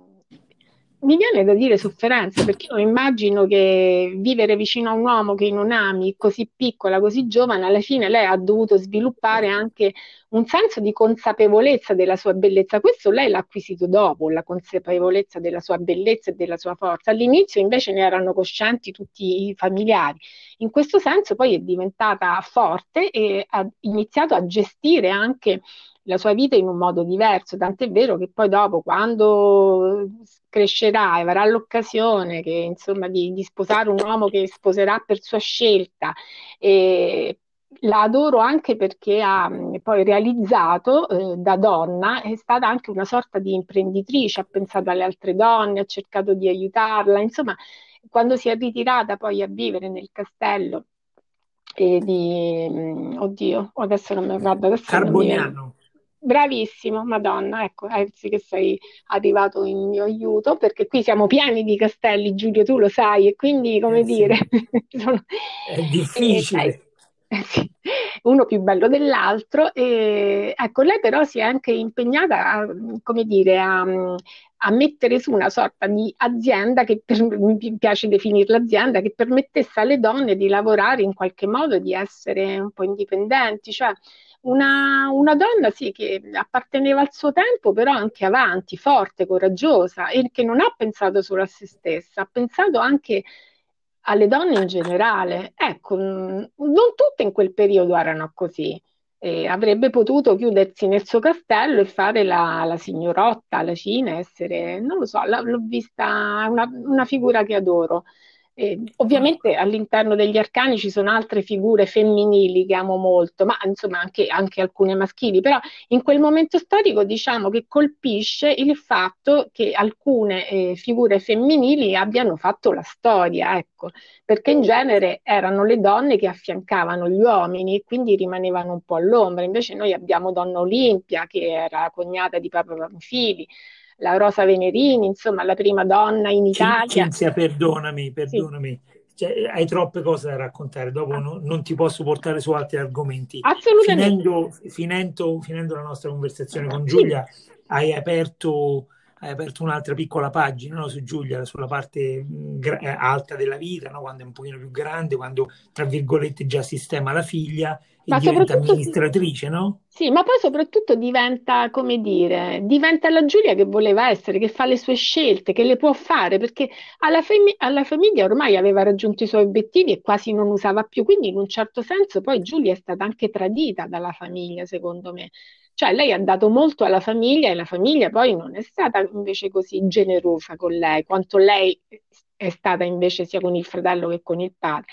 mi viene da dire sofferenza, perché io immagino che vivere vicino a un uomo che non ami, così piccola, così giovane, alla fine lei ha dovuto sviluppare anche un senso di consapevolezza della sua bellezza. Questo lei l'ha acquisito dopo, la consapevolezza della sua bellezza e della sua forza. All'inizio invece ne erano coscienti tutti i familiari. In questo senso poi è diventata forte e ha iniziato a gestire anche la sua vita in un modo diverso, tant'è vero che poi dopo, quando crescerà e avrà l'occasione che, insomma, di, di, sposare un uomo che sposerà per sua scelta, e la adoro anche perché ha poi realizzato eh, da donna, è stata anche una sorta di imprenditrice, ha pensato alle altre donne, ha cercato di aiutarla, insomma, quando si è ritirata poi a vivere nel castello eh, di, oddio, adesso non mi guardo, adesso Carboniano. Bravissimo, Madonna, ecco, Elsi che sei arrivato in mio aiuto, perché qui siamo pieni di castelli, Giulio, tu lo sai, e quindi, come eh dire, [laughs] sono... è difficile. Eh, eh, [laughs] sì, uno più bello dell'altro. E, ecco, lei però si è anche impegnata a, come dire, a, a mettere su una sorta di azienda che per, mi piace definirla azienda, che permettesse alle donne di lavorare in qualche modo, di essere un po' indipendenti, cioè una, una, donna sì che apparteneva al suo tempo, però anche avanti, forte, coraggiosa e che non ha pensato solo a se stessa, ha pensato anche alle donne in generale. Ecco, non tutte in quel periodo erano così. Eh, avrebbe potuto chiudersi nel suo castello e fare la, la signorotta, la cina, essere, non lo so, l'ho vista una, una figura che adoro. Eh, ovviamente all'interno degli arcani ci sono altre figure femminili che amo molto, ma insomma anche, anche, alcune maschili, però in quel momento storico diciamo che colpisce il fatto che alcune eh, figure femminili abbiano fatto la storia, ecco, perché in genere erano le donne che affiancavano gli uomini e quindi rimanevano un po' all'ombra, invece noi abbiamo Donna Olimpia che era cognata di Papa Pamfili, la Rosa Venerini, insomma la prima donna in Italia. Cinzia, perdonami, perdonami. Sì. Cioè, hai troppe cose da raccontare, dopo ah. non, non, ti posso portare su altri argomenti. Assolutamente. Finendo, finendo, finendo la nostra conversazione con Giulia, sì. hai aperto hai aperto un'altra piccola pagina no, su Giulia, sulla parte gra- eh, alta della vita, no? quando è un pochino più grande, quando tra virgolette già sistema la figlia ma diventa amministratrice, no? Sì, ma poi soprattutto diventa, come dire, diventa la Giulia che voleva essere, che fa le sue scelte, che le può fare, perché alla, fem- alla famiglia ormai aveva raggiunto i suoi obiettivi e quasi non usava più, quindi in un certo senso poi Giulia è stata anche tradita dalla famiglia, secondo me. Cioè lei ha dato molto alla famiglia e la famiglia poi non è stata invece così generosa con lei, quanto lei è stata invece sia con il fratello che con il padre.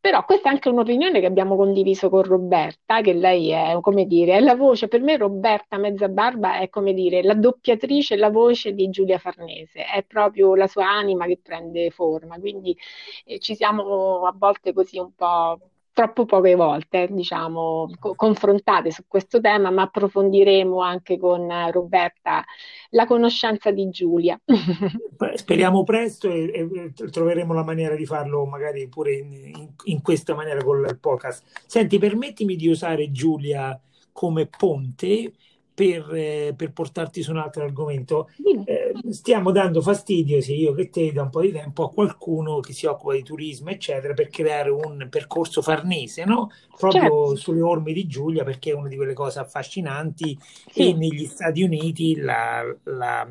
Però questa è anche un'opinione che abbiamo condiviso con Roberta, che lei è, come dire, è la voce, per me Roberta Mezza Barba è come dire, la doppiatrice, la voce di Giulia Farnese, è proprio la sua anima che prende forma, quindi eh, ci siamo a volte così un po' troppo poche volte, diciamo, co- confrontate su questo tema, ma approfondiremo anche con Roberta la conoscenza di Giulia. [laughs] Speriamo presto e, e, troveremo la maniera di farlo magari pure in, in, in questa maniera con il podcast. Senti, permettimi di usare Giulia come ponte per, eh, per, portarti su un altro argomento. Eh, stiamo dando fastidio, sia io che te, da un po' di tempo a qualcuno che si occupa di turismo, eccetera, per creare un percorso farnese, no? Proprio certo. sulle orme di Giulia, perché è una di quelle cose affascinanti. Sì. E negli Stati Uniti la, la,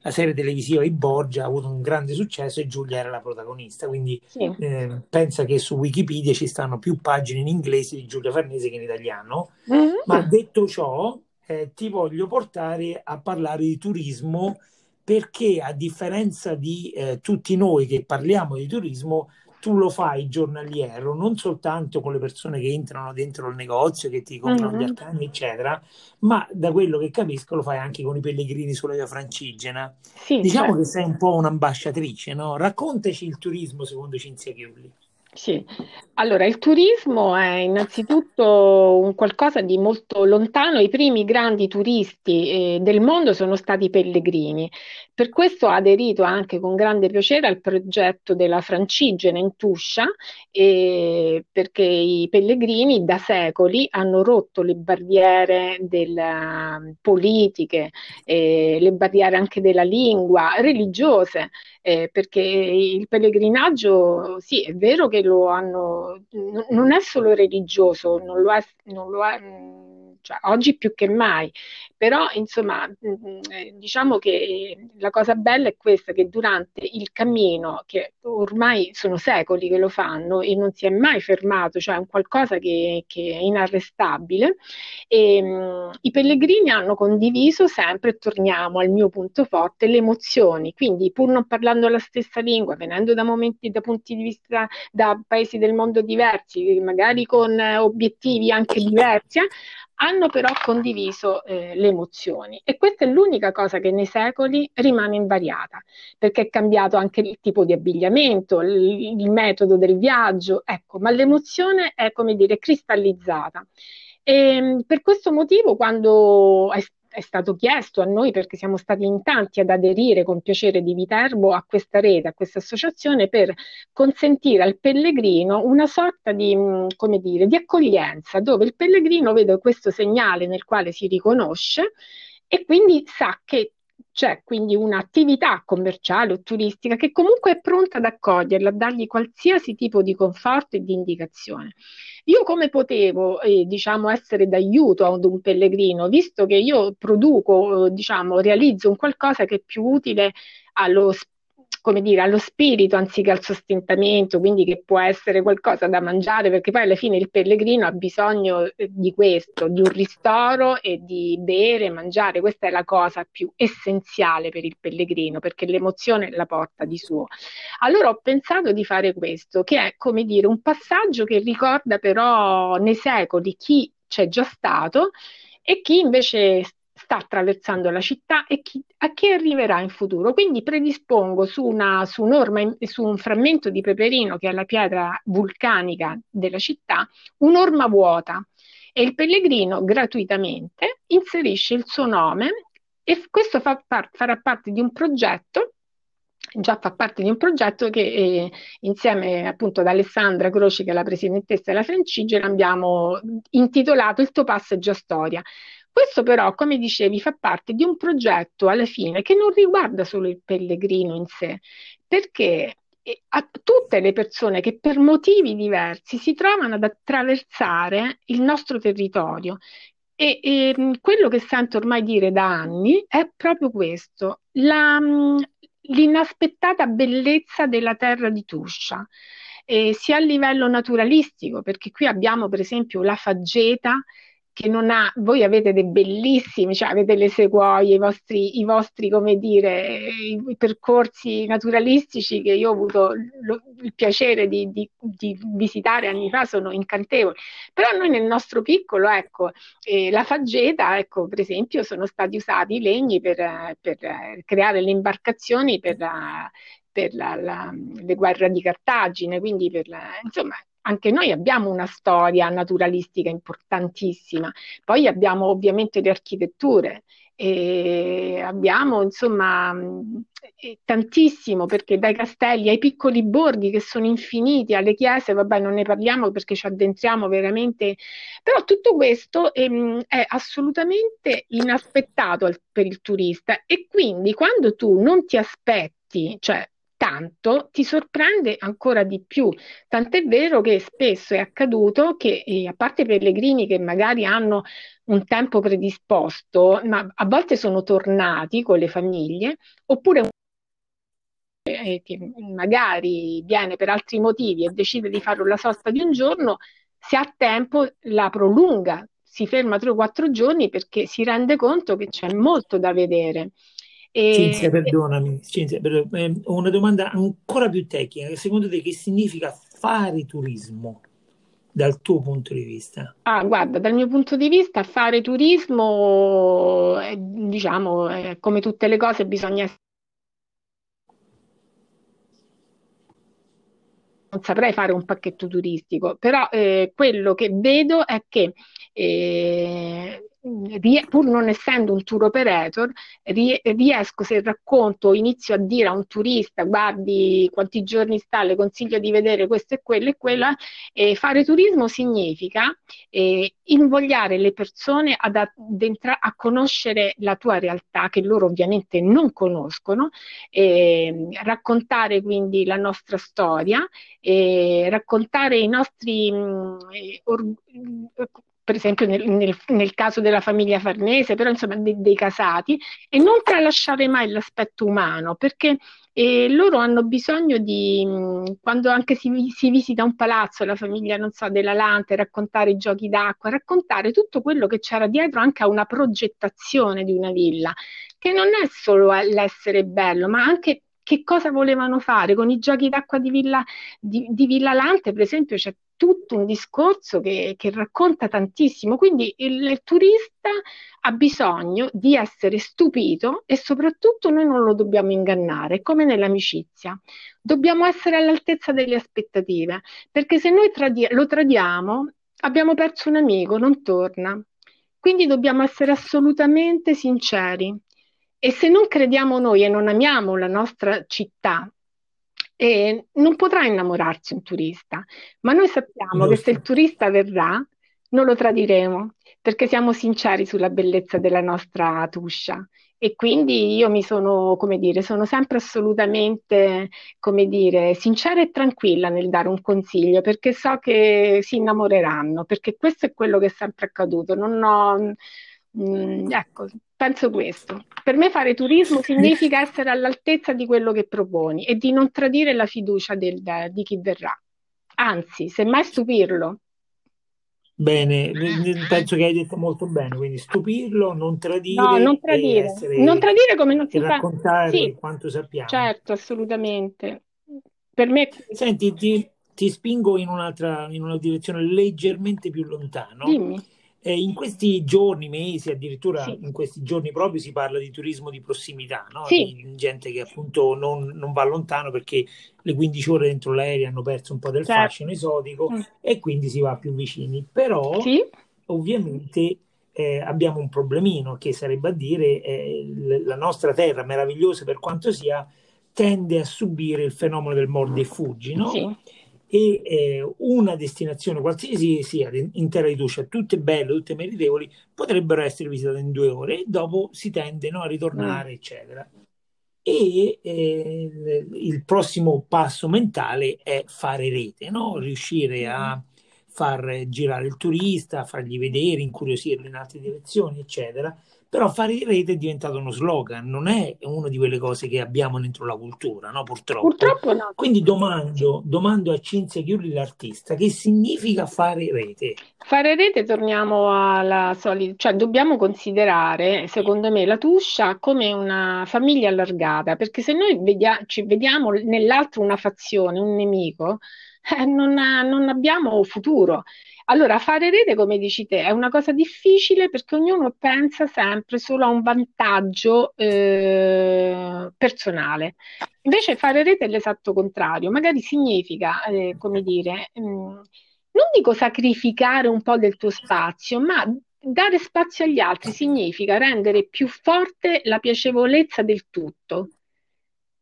la, serie televisiva di Borgia ha avuto un grande successo e Giulia era la protagonista. Quindi sì. eh, pensa che su Wikipedia ci stanno più pagine in inglese di Giulia Farnese che in italiano. Mm-hmm. Ma detto ciò, eh, ti voglio portare a parlare di turismo perché a differenza di eh, tutti noi che parliamo di turismo, tu lo fai giornaliero, non soltanto con le persone che entrano dentro il negozio, che ti comprano mm-hmm. gli arcani, eccetera, ma da quello che capisco lo fai anche con i pellegrini sulla via Francigena. Sì, diciamo certo. che sei un po' un'ambasciatrice, no? Raccontaci il turismo secondo Cinzia Chiulli. Sì, allora il turismo è innanzitutto un qualcosa di molto lontano. I primi grandi turisti eh, del mondo sono stati i pellegrini. Per questo ho aderito anche con grande piacere al progetto della Francigena in Tuscia, eh, perché i pellegrini da secoli hanno rotto le barriere della, politiche, eh, le barriere anche della lingua, religiose eh, perché il pellegrinaggio, sì, è vero che lo hanno, non è solo religioso, non lo è, non lo è cioè, oggi più che mai, però insomma diciamo che la cosa bella è questa, che durante il cammino, che ormai sono secoli che lo fanno e non si è mai fermato, cioè è un qualcosa che, che è inarrestabile, e, mh, i pellegrini hanno condiviso sempre, torniamo al mio punto forte, le emozioni, quindi pur non parlando la stessa lingua, venendo da momenti, da punti di vista, da paesi del mondo diversi, magari con obiettivi anche diversi, eh, hanno però condiviso eh, le emozioni e questa è l'unica cosa che nei secoli rimane invariata, perché è cambiato anche il tipo di abbigliamento, il, il metodo del viaggio, ecco, ma l'emozione è come dire cristallizzata. E per questo motivo, quando è stato chiesto a noi, perché siamo stati in tanti ad aderire con piacere di Viterbo a questa rete, a questa associazione, per consentire al pellegrino una sorta di, mm, come dire, di accoglienza, dove il pellegrino vede questo segnale nel quale si riconosce e quindi sa che c'è quindi un'attività commerciale o turistica che comunque è pronta ad accoglierla, a dargli qualsiasi tipo di conforto e di indicazione. Io come potevo, eh, diciamo, essere d'aiuto ad un pellegrino, visto che io produco, eh, diciamo, realizzo un qualcosa che è più utile allo spirito come dire, allo spirito anziché al sostentamento, quindi che può essere qualcosa da mangiare, perché poi alla fine il pellegrino ha bisogno eh, di questo, di un ristoro e di bere, mangiare, questa è la cosa più essenziale per il pellegrino, perché l'emozione la porta di suo. Allora ho pensato di fare questo, che è come dire un passaggio che ricorda però nei secoli chi c'è già stato e chi invece sta attraversando la città e chi, a chi arriverà in futuro. Quindi predispongo su, una, su, un'orma, su un frammento di peperino che è la pietra vulcanica della città, un'orma vuota e il pellegrino gratuitamente inserisce il suo nome e questo fa par- farà parte di un progetto già fa parte di un progetto che eh, insieme appunto ad Alessandra Croci, che è la presidentessa della Francigena, abbiamo intitolato Il tuo passo è già storia. Questo però, come dicevi, fa parte di un progetto alla fine che non riguarda solo il pellegrino in sé, perché eh, a tutte le persone che per motivi diversi si trovano ad attraversare il nostro territorio. E, e quello che sento ormai dire da anni è proprio questo, la, l'inaspettata bellezza della terra di Tuscia, eh, sia a livello naturalistico, perché qui abbiamo per esempio la faggeta che non ha, voi avete dei bellissimi, cioè avete le sequoie, i vostri, i vostri come dire, i, percorsi naturalistici che io ho avuto lo, il piacere di, di, di, visitare anni fa, sono incantevoli. Però noi nel nostro piccolo, ecco, eh, la faggeta, ecco, per esempio, sono stati usati i legni per, per creare le imbarcazioni per per la, la, le guerre di Cartagine, quindi per la, insomma, anche noi abbiamo una storia naturalistica importantissima, poi abbiamo ovviamente le architetture, e abbiamo insomma tantissimo perché dai castelli ai piccoli borghi che sono infiniti, alle chiese, vabbè non ne parliamo perché ci addentriamo veramente, però tutto questo ehm, è assolutamente inaspettato per il turista e quindi quando tu non ti aspetti, cioè tanto ti sorprende ancora di più. Tant'è vero che spesso è accaduto che, eh, a parte pellegrini che magari hanno un tempo predisposto, ma a volte sono tornati con le famiglie, oppure eh, che magari viene per altri motivi e decide di fare la sosta di un giorno, se ha tempo la prolunga, si ferma tre o quattro giorni perché si rende conto che c'è molto da vedere. E... Cinzia, perdonami, Cinzia, per, eh, ho una domanda ancora più tecnica. Secondo te che significa fare turismo dal tuo punto di vista? Ah, guarda, dal mio punto di vista fare turismo, eh, diciamo, eh, come tutte le cose bisogna essere non saprei fare un pacchetto turistico, però eh, quello che vedo è che eh, pur non essendo un tour operator, riesco se racconto, inizio a dire a un turista guardi quanti giorni sta, le consiglio di vedere questo e quello e quello, eh, fare turismo significa eh, invogliare le persone ad addentra- a conoscere la tua realtà che loro ovviamente non conoscono, eh, raccontare quindi la nostra storia, raccontare i nostri mh, mm, or- per esempio nel, nel, nel, caso della famiglia Farnese, però insomma dei, dei casati, e non tralasciare mai l'aspetto umano, perché eh, loro hanno bisogno di, quando anche si, si, visita un palazzo, la famiglia, non so, della Lante, raccontare i giochi d'acqua, raccontare tutto quello che c'era dietro anche a una progettazione di una villa, che non è solo l'essere bello, ma anche che cosa volevano fare con i giochi d'acqua di Villa, di, di Villa Lante, per esempio, c'è tutto un discorso che, che racconta tantissimo. Quindi il, il, turista ha bisogno di essere stupito e soprattutto noi non lo dobbiamo ingannare, come nell'amicizia. Dobbiamo essere all'altezza delle aspettative, perché se noi tradi- lo tradiamo, abbiamo perso un amico, non torna. Quindi dobbiamo essere assolutamente sinceri. E se non crediamo noi e non amiamo la nostra città, e non potrà innamorarsi un turista, ma noi sappiamo Giusto. che se il turista verrà, non lo tradiremo, perché siamo sinceri sulla bellezza della nostra Tuscia. E quindi io mi sono, come dire, sono sempre assolutamente, come dire, sincera e tranquilla nel dare un consiglio, perché so che si innamoreranno, perché questo è quello che è sempre accaduto. Non ho, Mm, ecco, penso questo. Per me fare turismo [laughs] significa essere all'altezza di quello che proponi e di non tradire la fiducia del, di chi verrà. Anzi, semmai stupirlo. Bene, penso che hai detto molto bene, quindi stupirlo, non tradire, no, non tradire, essere, non tradire come non si raccontare fa. Sì, quanto sappiamo. Certo, assolutamente. Per me... Senti, ti, ti spingo in, un'altra, in una direzione leggermente più lontano. Dimmi eh, in questi giorni, mesi, addirittura sì. in questi giorni proprio si parla di turismo di prossimità, no? sì. di gente che appunto non, non, va lontano perché le 15 ore dentro l'aereo hanno perso un po' del certo. fascino esotico mm. e quindi si va più vicini. Però sì. ovviamente eh, abbiamo un problemino che sarebbe a dire eh, la nostra terra, meravigliosa per quanto sia, tende a subire il fenomeno del mordi e fuggi, no? Sì e eh, una destinazione qualsiasi sia in terra di Tuscia, tutte belle, tutte meritevoli, potrebbero essere visitate in due ore e dopo si tende no, a ritornare, mm. eccetera. E eh, il prossimo passo mentale è fare rete, no? riuscire a mm. far girare il turista, fargli vedere, incuriosirlo in altre direzioni, eccetera però fare rete è diventato uno slogan, non è una di quelle cose che abbiamo dentro la cultura, no? purtroppo. Purtroppo no. Quindi domando, domando a Cinzia Chiulli, l'artista, che significa fare rete? Fare rete, torniamo alla solita, cioè dobbiamo considerare, secondo me, la Tuscia come una famiglia allargata, perché se noi vedia- ci vediamo nell'altro una fazione, un nemico, eh, non, non abbiamo futuro. Allora, fare rete, come dici te, è una cosa difficile perché ognuno pensa sempre solo a un vantaggio eh, personale. Invece fare rete è l'esatto contrario, magari significa, eh, come dire, mh, mm, non dico sacrificare un po' del tuo spazio, ma dare spazio agli altri significa rendere più forte la piacevolezza del tutto.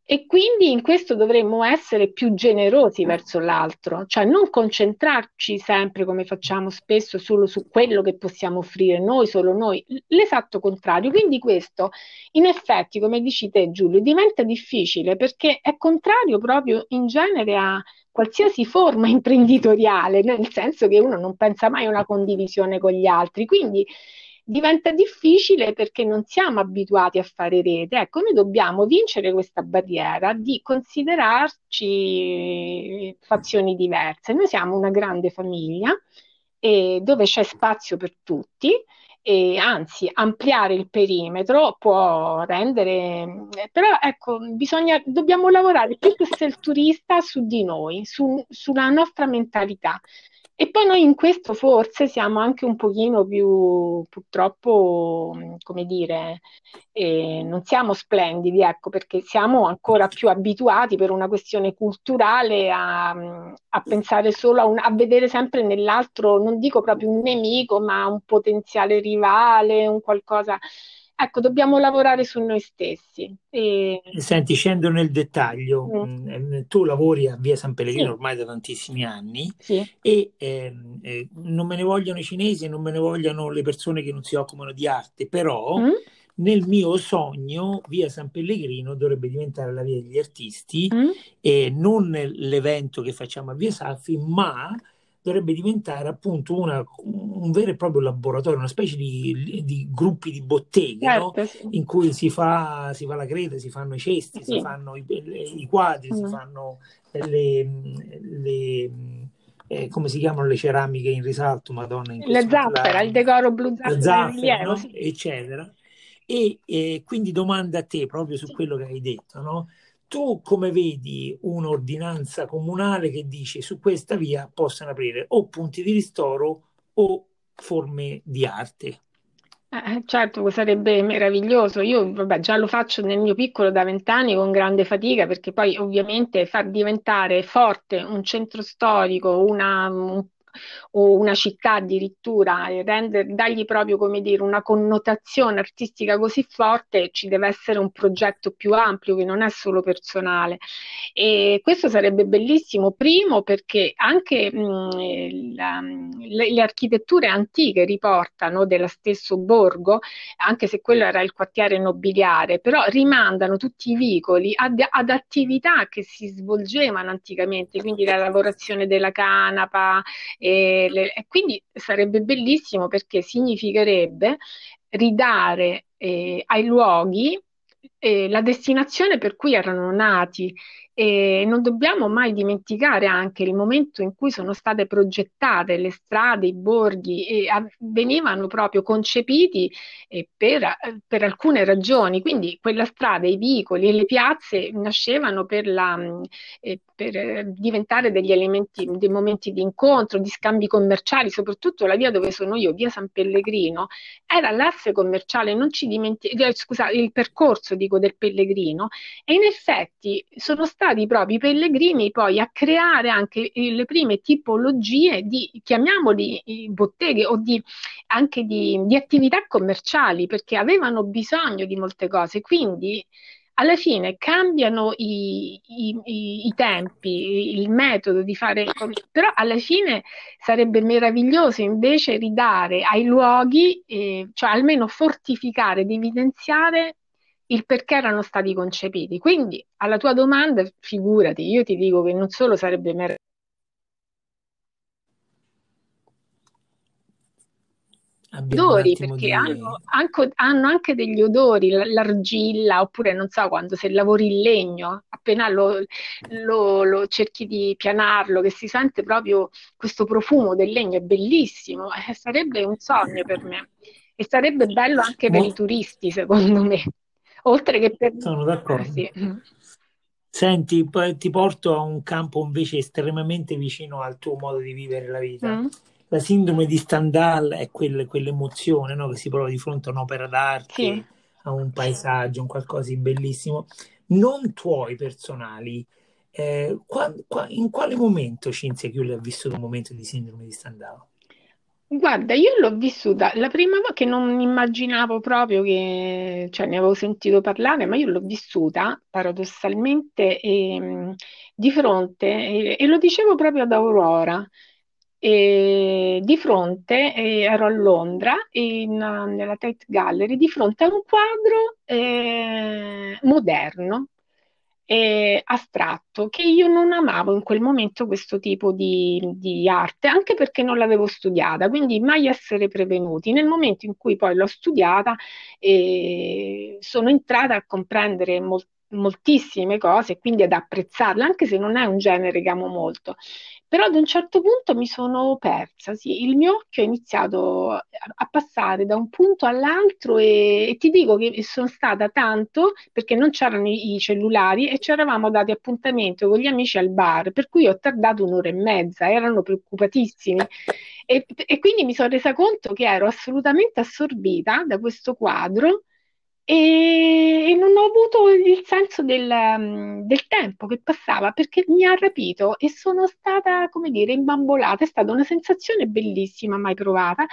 E quindi in questo dovremmo essere più generosi verso l'altro, cioè non concentrarci sempre come facciamo spesso solo su quello che possiamo offrire noi, solo noi, l'esatto contrario. Quindi questo in effetti, come dici te Giulio, diventa difficile perché è contrario proprio in genere a qualsiasi forma [laughs] imprenditoriale, nel senso che uno non pensa mai a una condivisione con gli altri. Quindi diventa difficile perché non siamo abituati a fare rete. Ecco, noi dobbiamo vincere questa barriera di considerarci fazioni diverse. Noi siamo una grande famiglia eh, dove c'è spazio per tutti e anzi ampliare il perimetro può rendere però ecco bisogna dobbiamo lavorare più che se il turista su di noi su, sulla nostra mentalità E poi noi in questo forse siamo anche un pochino più, purtroppo, come dire, eh, non siamo splendidi, ecco, perché siamo ancora più abituati per una questione culturale a, a pensare solo a, un, a vedere sempre nell'altro, non dico proprio un nemico, ma un potenziale rivale, un qualcosa Ecco, dobbiamo lavorare su noi stessi. E... Senti, scendo nel dettaglio. Mm. mm tu lavori a Via San Pellegrino sì. ormai da tantissimi anni sì. e eh, eh, non me ne vogliono i cinesi non me ne vogliono le persone che non si occupano di arte, però mm. nel mio sogno Via San Pellegrino dovrebbe diventare la via degli artisti mm. e non l'evento che facciamo a Via Saffi, ma dovrebbe diventare appunto una, un vero e proprio laboratorio, una specie di, di gruppi di botteghe certo, no? sì. in cui si fa, si fa, la creta, si fanno i cesti, sì. si fanno i, i quadri, mm. si fanno le, le eh, come si chiamano le ceramiche in risalto, Madonna. In le zaffera, il decoro blu zaffera, zaffera no? sì. eccetera. E eh, quindi domanda a te proprio su quello che hai detto, no? Tu come vedi un'ordinanza comunale che dice su questa via possono aprire o punti di ristoro o forme di arte? Eh, certo, sarebbe meraviglioso. Io vabbè, già lo faccio nel mio piccolo da vent'anni con grande fatica perché poi ovviamente far diventare forte un centro storico, una, un o una città addirittura e render, dargli proprio come dire una connotazione artistica così forte ci deve essere un progetto più ampio che non è solo personale. E questo sarebbe bellissimo primo perché anche mh, la, le, le, architetture antiche riportano dello stesso borgo anche se quello era il quartiere nobiliare però rimandano tutti i vicoli ad, ad attività che si svolgevano anticamente quindi la lavorazione della canapa e, le, e quindi sarebbe bellissimo perché significherebbe ridare eh, ai luoghi eh, la destinazione per cui erano nati e non dobbiamo mai dimenticare anche il momento in cui sono state progettate le strade, i borghi e venivano proprio concepiti eh, per, per, alcune ragioni. Quindi quella strada, i vicoli e le piazze nascevano per, la, eh, per eh, diventare degli elementi, dei momenti di incontro, di scambi commerciali, soprattutto la via dove sono io, via San Pellegrino, era l'asse commerciale, non ci dimentichiamo, eh, scusate, il percorso dico del Pellegrino e in effetti sono stati proprio i pellegrini poi a creare anche le prime tipologie di, chiamiamoli botteghe o di, anche di, di attività commerciali perché avevano bisogno di molte cose. Quindi alla fine cambiano i, i, i, i, tempi, il metodo di fare, però alla fine sarebbe meraviglioso invece ridare ai luoghi, eh, cioè almeno fortificare, ed evidenziare il perché erano stati concepiti. Quindi alla tua domanda, figurati, io ti dico che non solo sarebbe meraviglioso, odori perché di... hanno, anche, hanno, anche degli odori, l'argilla oppure non so quando se lavori il legno, appena lo, lo, lo, cerchi di pianarlo, che si sente proprio questo profumo del legno, è bellissimo, eh, sarebbe un sogno per me e sarebbe bello anche per Mo... i turisti secondo me oltre che per... Sono d'accordo. Eh, sì. Senti, ti porto a un campo invece estremamente vicino al tuo modo di vivere la vita. Mm. La sindrome di Stendhal è quel, quell'emozione no? che si prova di fronte a un'opera d'arte, sì. a un paesaggio, un qualcosa di bellissimo. Non tuoi personali. Eh, qua, qua, in quale momento Cinzia Chiuli ha vissuto un momento di sindrome di Stendhal? Guarda, io l'ho vissuta la prima volta che non immaginavo proprio che, cioè ne avevo sentito parlare, ma io l'ho vissuta paradossalmente ehm, di fronte, e, e lo dicevo proprio ad Aurora, e di fronte, eh, ero a Londra, in, nella Tate Gallery, di fronte a un quadro eh, moderno, eh, astratto che io non amavo in quel momento questo tipo di, di, arte, anche perché non l'avevo studiata, quindi mai essere prevenuti. Nel momento in cui poi l'ho studiata, eh, sono entrata a comprendere moltissime cose, quindi ad apprezzarle, anche se non è un genere che amo molto. Però ad un certo punto mi sono persa, sì. il mio occhio ha iniziato a, a passare da un punto all'altro e, e, ti dico che sono stata tanto perché non c'erano i, i cellulari e ci eravamo dati appuntamento con gli amici al bar, per cui ho tardato un'ora e mezza, erano preoccupatissimi. E, e quindi mi sono resa conto che ero assolutamente assorbita da questo quadro e, non ho avuto il senso del, mm, del, tempo che passava perché mi ha rapito e sono stata, come dire, imbambolata. È stata una sensazione bellissima, mai provata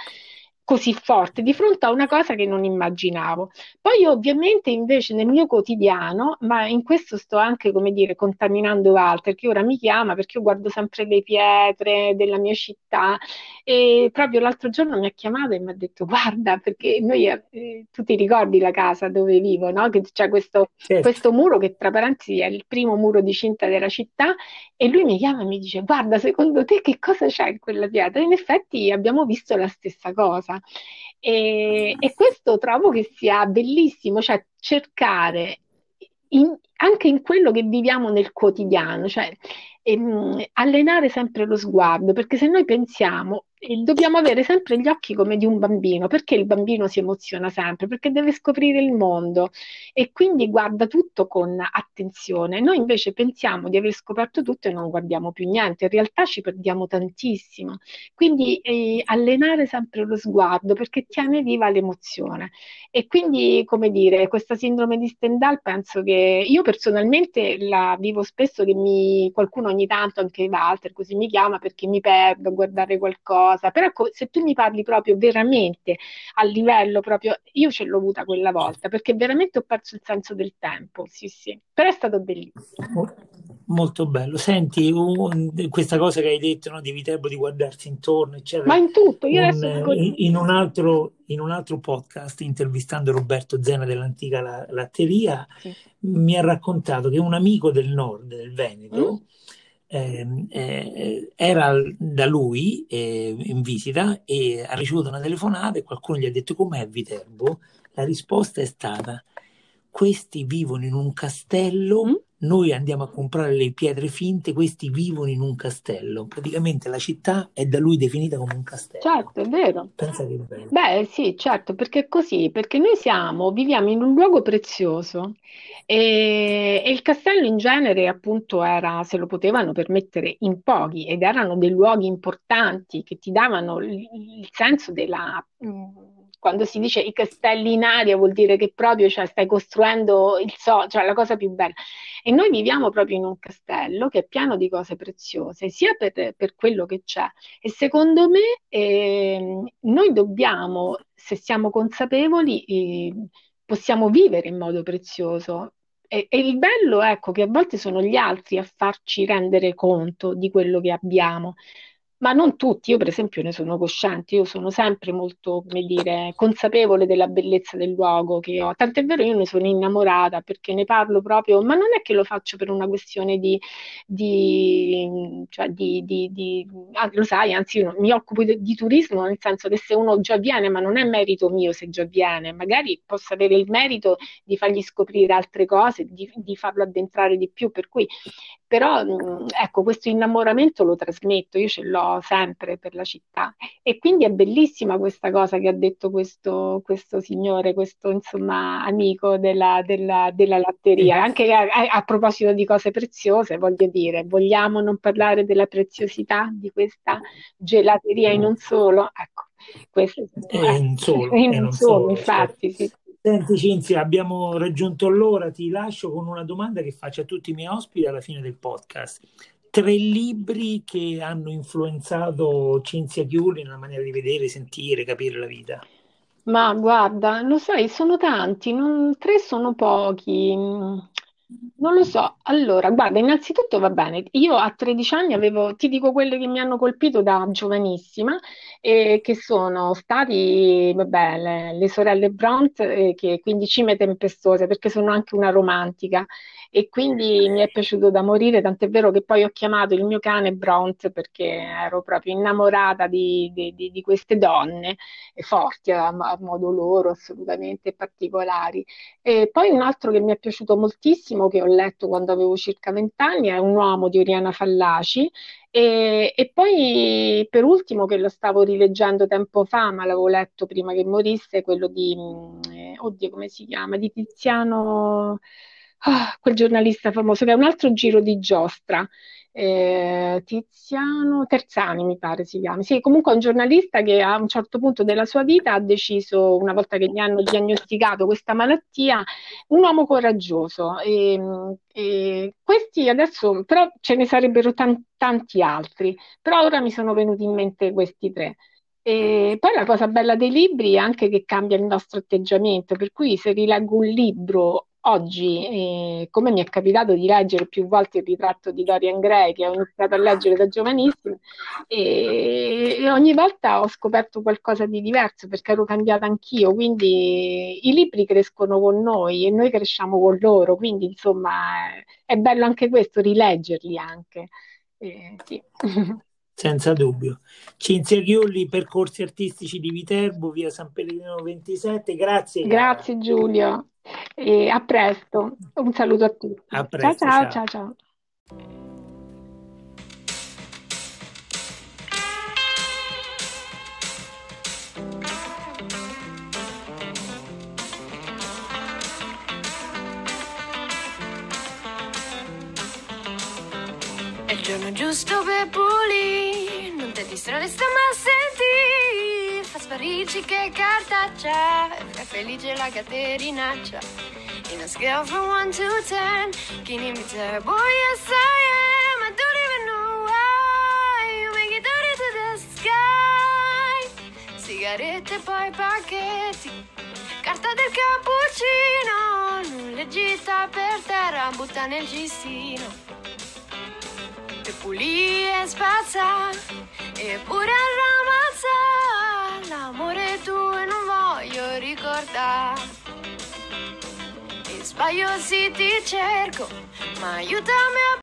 così forte di fronte a una cosa che non immaginavo. Poi ovviamente invece nel mio quotidiano, ma in questo sto anche, come dire, contaminando Walter, che ora mi chiama perché io guardo sempre le pietre della mia città e proprio l'altro giorno mi ha chiamato e mi ha detto guarda, perché noi, eh, tu ti ricordi la casa dove vivo, no? Che c'è questo, certo. questo muro che tra parentesi è il primo muro di cinta della città e lui mi chiama e mi dice guarda, secondo te che cosa c'è in quella pietra? In effetti abbiamo visto la stessa cosa. E, e questo trovo che sia bellissimo, cioè cercare in, anche in quello che viviamo nel quotidiano, cioè ehm, allenare sempre lo sguardo, perché se noi pensiamo dobbiamo avere sempre gli occhi come di un bambino, perché il bambino si emoziona sempre, perché deve scoprire il mondo e quindi guarda tutto con attenzione. Noi invece pensiamo di aver scoperto tutto e non guardiamo più niente, in realtà ci perdiamo tantissimo. Quindi eh, allenare sempre lo sguardo perché tiene viva l'emozione. E quindi, come dire, questa sindrome di Stendhal penso che io personalmente la vivo spesso che mi, qualcuno ogni tanto, anche Walter, così mi chiama perché mi perdo a guardare qualcosa cosa, però se tu mi parli proprio veramente a livello proprio, io ce l'ho avuta quella volta, perché veramente ho perso il senso del tempo, sì sì, però è stato bellissimo. Molto bello. Senti, un, questa cosa che hai detto no, di Viterbo di guardarsi intorno, eccetera. Ma in tutto, io un, adesso... in, in, un altro, in un altro podcast, intervistando Roberto Zena dell'antica la, latteria, sì. mi ha raccontato che un amico del nord, del Veneto, mm eh, era da lui eh, in visita e ha ricevuto una telefonata e qualcuno gli ha detto com'è Viterbo? La risposta è stata questi vivono in un castello, mm? Noi andiamo a comprare le pietre finte, questi vivono in un castello. Praticamente la città è da lui definita come un castello. Certo, è vero. Pensa che bello. Beh, sì, certo, perché è così, perché noi siamo, viviamo in un luogo prezioso e, e, il castello in genere appunto era, se lo potevano permettere in pochi ed erano dei luoghi importanti che ti davano il, il senso della... Mh, quando si dice i castelli in aria vuol dire che proprio cioè, stai costruendo il so, cioè la cosa più bella. E noi viviamo proprio in un castello che è pieno di cose preziose, sia per, per quello che c'è. E secondo me eh, noi dobbiamo, se siamo consapevoli, eh, possiamo vivere in modo prezioso. E, e, il bello, ecco, che a volte sono gli altri a farci rendere conto di quello che abbiamo ma non tutti, io per esempio ne sono cosciente, io sono sempre molto, come dire, consapevole della bellezza del luogo che ho, tant'è vero io ne sono innamorata perché ne parlo proprio, ma non è che lo faccio per una questione di, di, cioè di, di, di ah, lo sai, anzi io mi occupo di, turismo nel senso che se uno già viene, ma non è merito mio se già viene, magari posso avere il merito di fargli scoprire altre cose, di farlo addentrare di più, per cui però mm, ecco questo innamoramento lo trasmetto, io ce l'ho sempre per la città e quindi è bellissima questa cosa che ha detto questo, questo signore, questo insomma amico della, della, della latteria, anche a, a, proposito di cose preziose voglio dire, vogliamo non parlare della preziosità di questa gelateria in un solo? Ecco, questo è in solo, [laughs] in un solo, solo infatti certo. sì. Senti Cinzia, abbiamo raggiunto l'ora, ti lascio con una domanda che faccio a tutti i miei ospiti alla fine del podcast. Tre libri che hanno influenzato Cinzia Chiuli nella maniera di vedere, sentire, capire la vita. Ma guarda, lo sai, sono tanti, non- tre sono pochi. Non lo so. Allora, guarda, innanzitutto va bene, io a 13 anni avevo, ti dico quelle che mi hanno colpito da giovanissima, e che sono stati, vabbè, le, le sorelle Bront, eh, che quindi Cime Tempestose, perché sono anche una romantica. E quindi mi è piaciuto da morire, tant'è vero che poi ho chiamato il mio cane Bront perché ero proprio innamorata di, di, di, di queste donne forti a, a, modo loro, assolutamente particolari. E poi un altro che mi è piaciuto moltissimo, che ho letto quando avevo circa vent'anni, è Un uomo di Oriana Fallaci e, e, poi per ultimo, che lo stavo rileggendo tempo fa, ma l'avevo letto prima che morisse, quello di, mm, eh, oddio, come si chiama? Di Tiziano, ah, quel giornalista famoso che è un altro giro di giostra eh, Tiziano Terzani, mi pare si chiama. Sì, comunque è un giornalista che a un certo punto della sua vita ha deciso, una volta che gli hanno diagnosticato questa malattia, un uomo coraggioso. E, e questi adesso, però ce ne sarebbero tan- tanti altri, però ora mi sono venuti in mente questi tre. E poi la cosa bella dei libri è anche che cambia il nostro atteggiamento, per cui se rileggo un libro oggi, eh, come mi è capitato di leggere più volte il ritratto di Dorian Gray, che ho iniziato a leggere da giovanissima, e, e ogni volta ho scoperto qualcosa di diverso perché ero cambiata anch'io, quindi i libri crescono con noi e noi cresciamo con loro, quindi insomma è bello anche questo, rileggerli anche. Eh, sì. [laughs] Senza dubbio. Cinzia Chiulli, Percorsi Artistici di Viterbo, via San Pellegrino 27. Grazie. Grazie Giulio. E a presto. Un saluto a tutti. A presto, ciao ciao ciao. ciao. Giusto per pulire, non ti distrarre, sta ma senti. Fa sparirci che cartaccia. È felice la caterinaccia. In a scale from 1 to 10 Can you be terrible? Yes I am I don't even know why You make it dirty to the sky. Sigarette poi pacchetti Carta del cappuccino Nulla gita per terra Butta nel cestino E pulì e spazza Eppure ramazza l'amore tuo e non voglio ricordare. E sbaglio sì ti cerco, ma aiutami a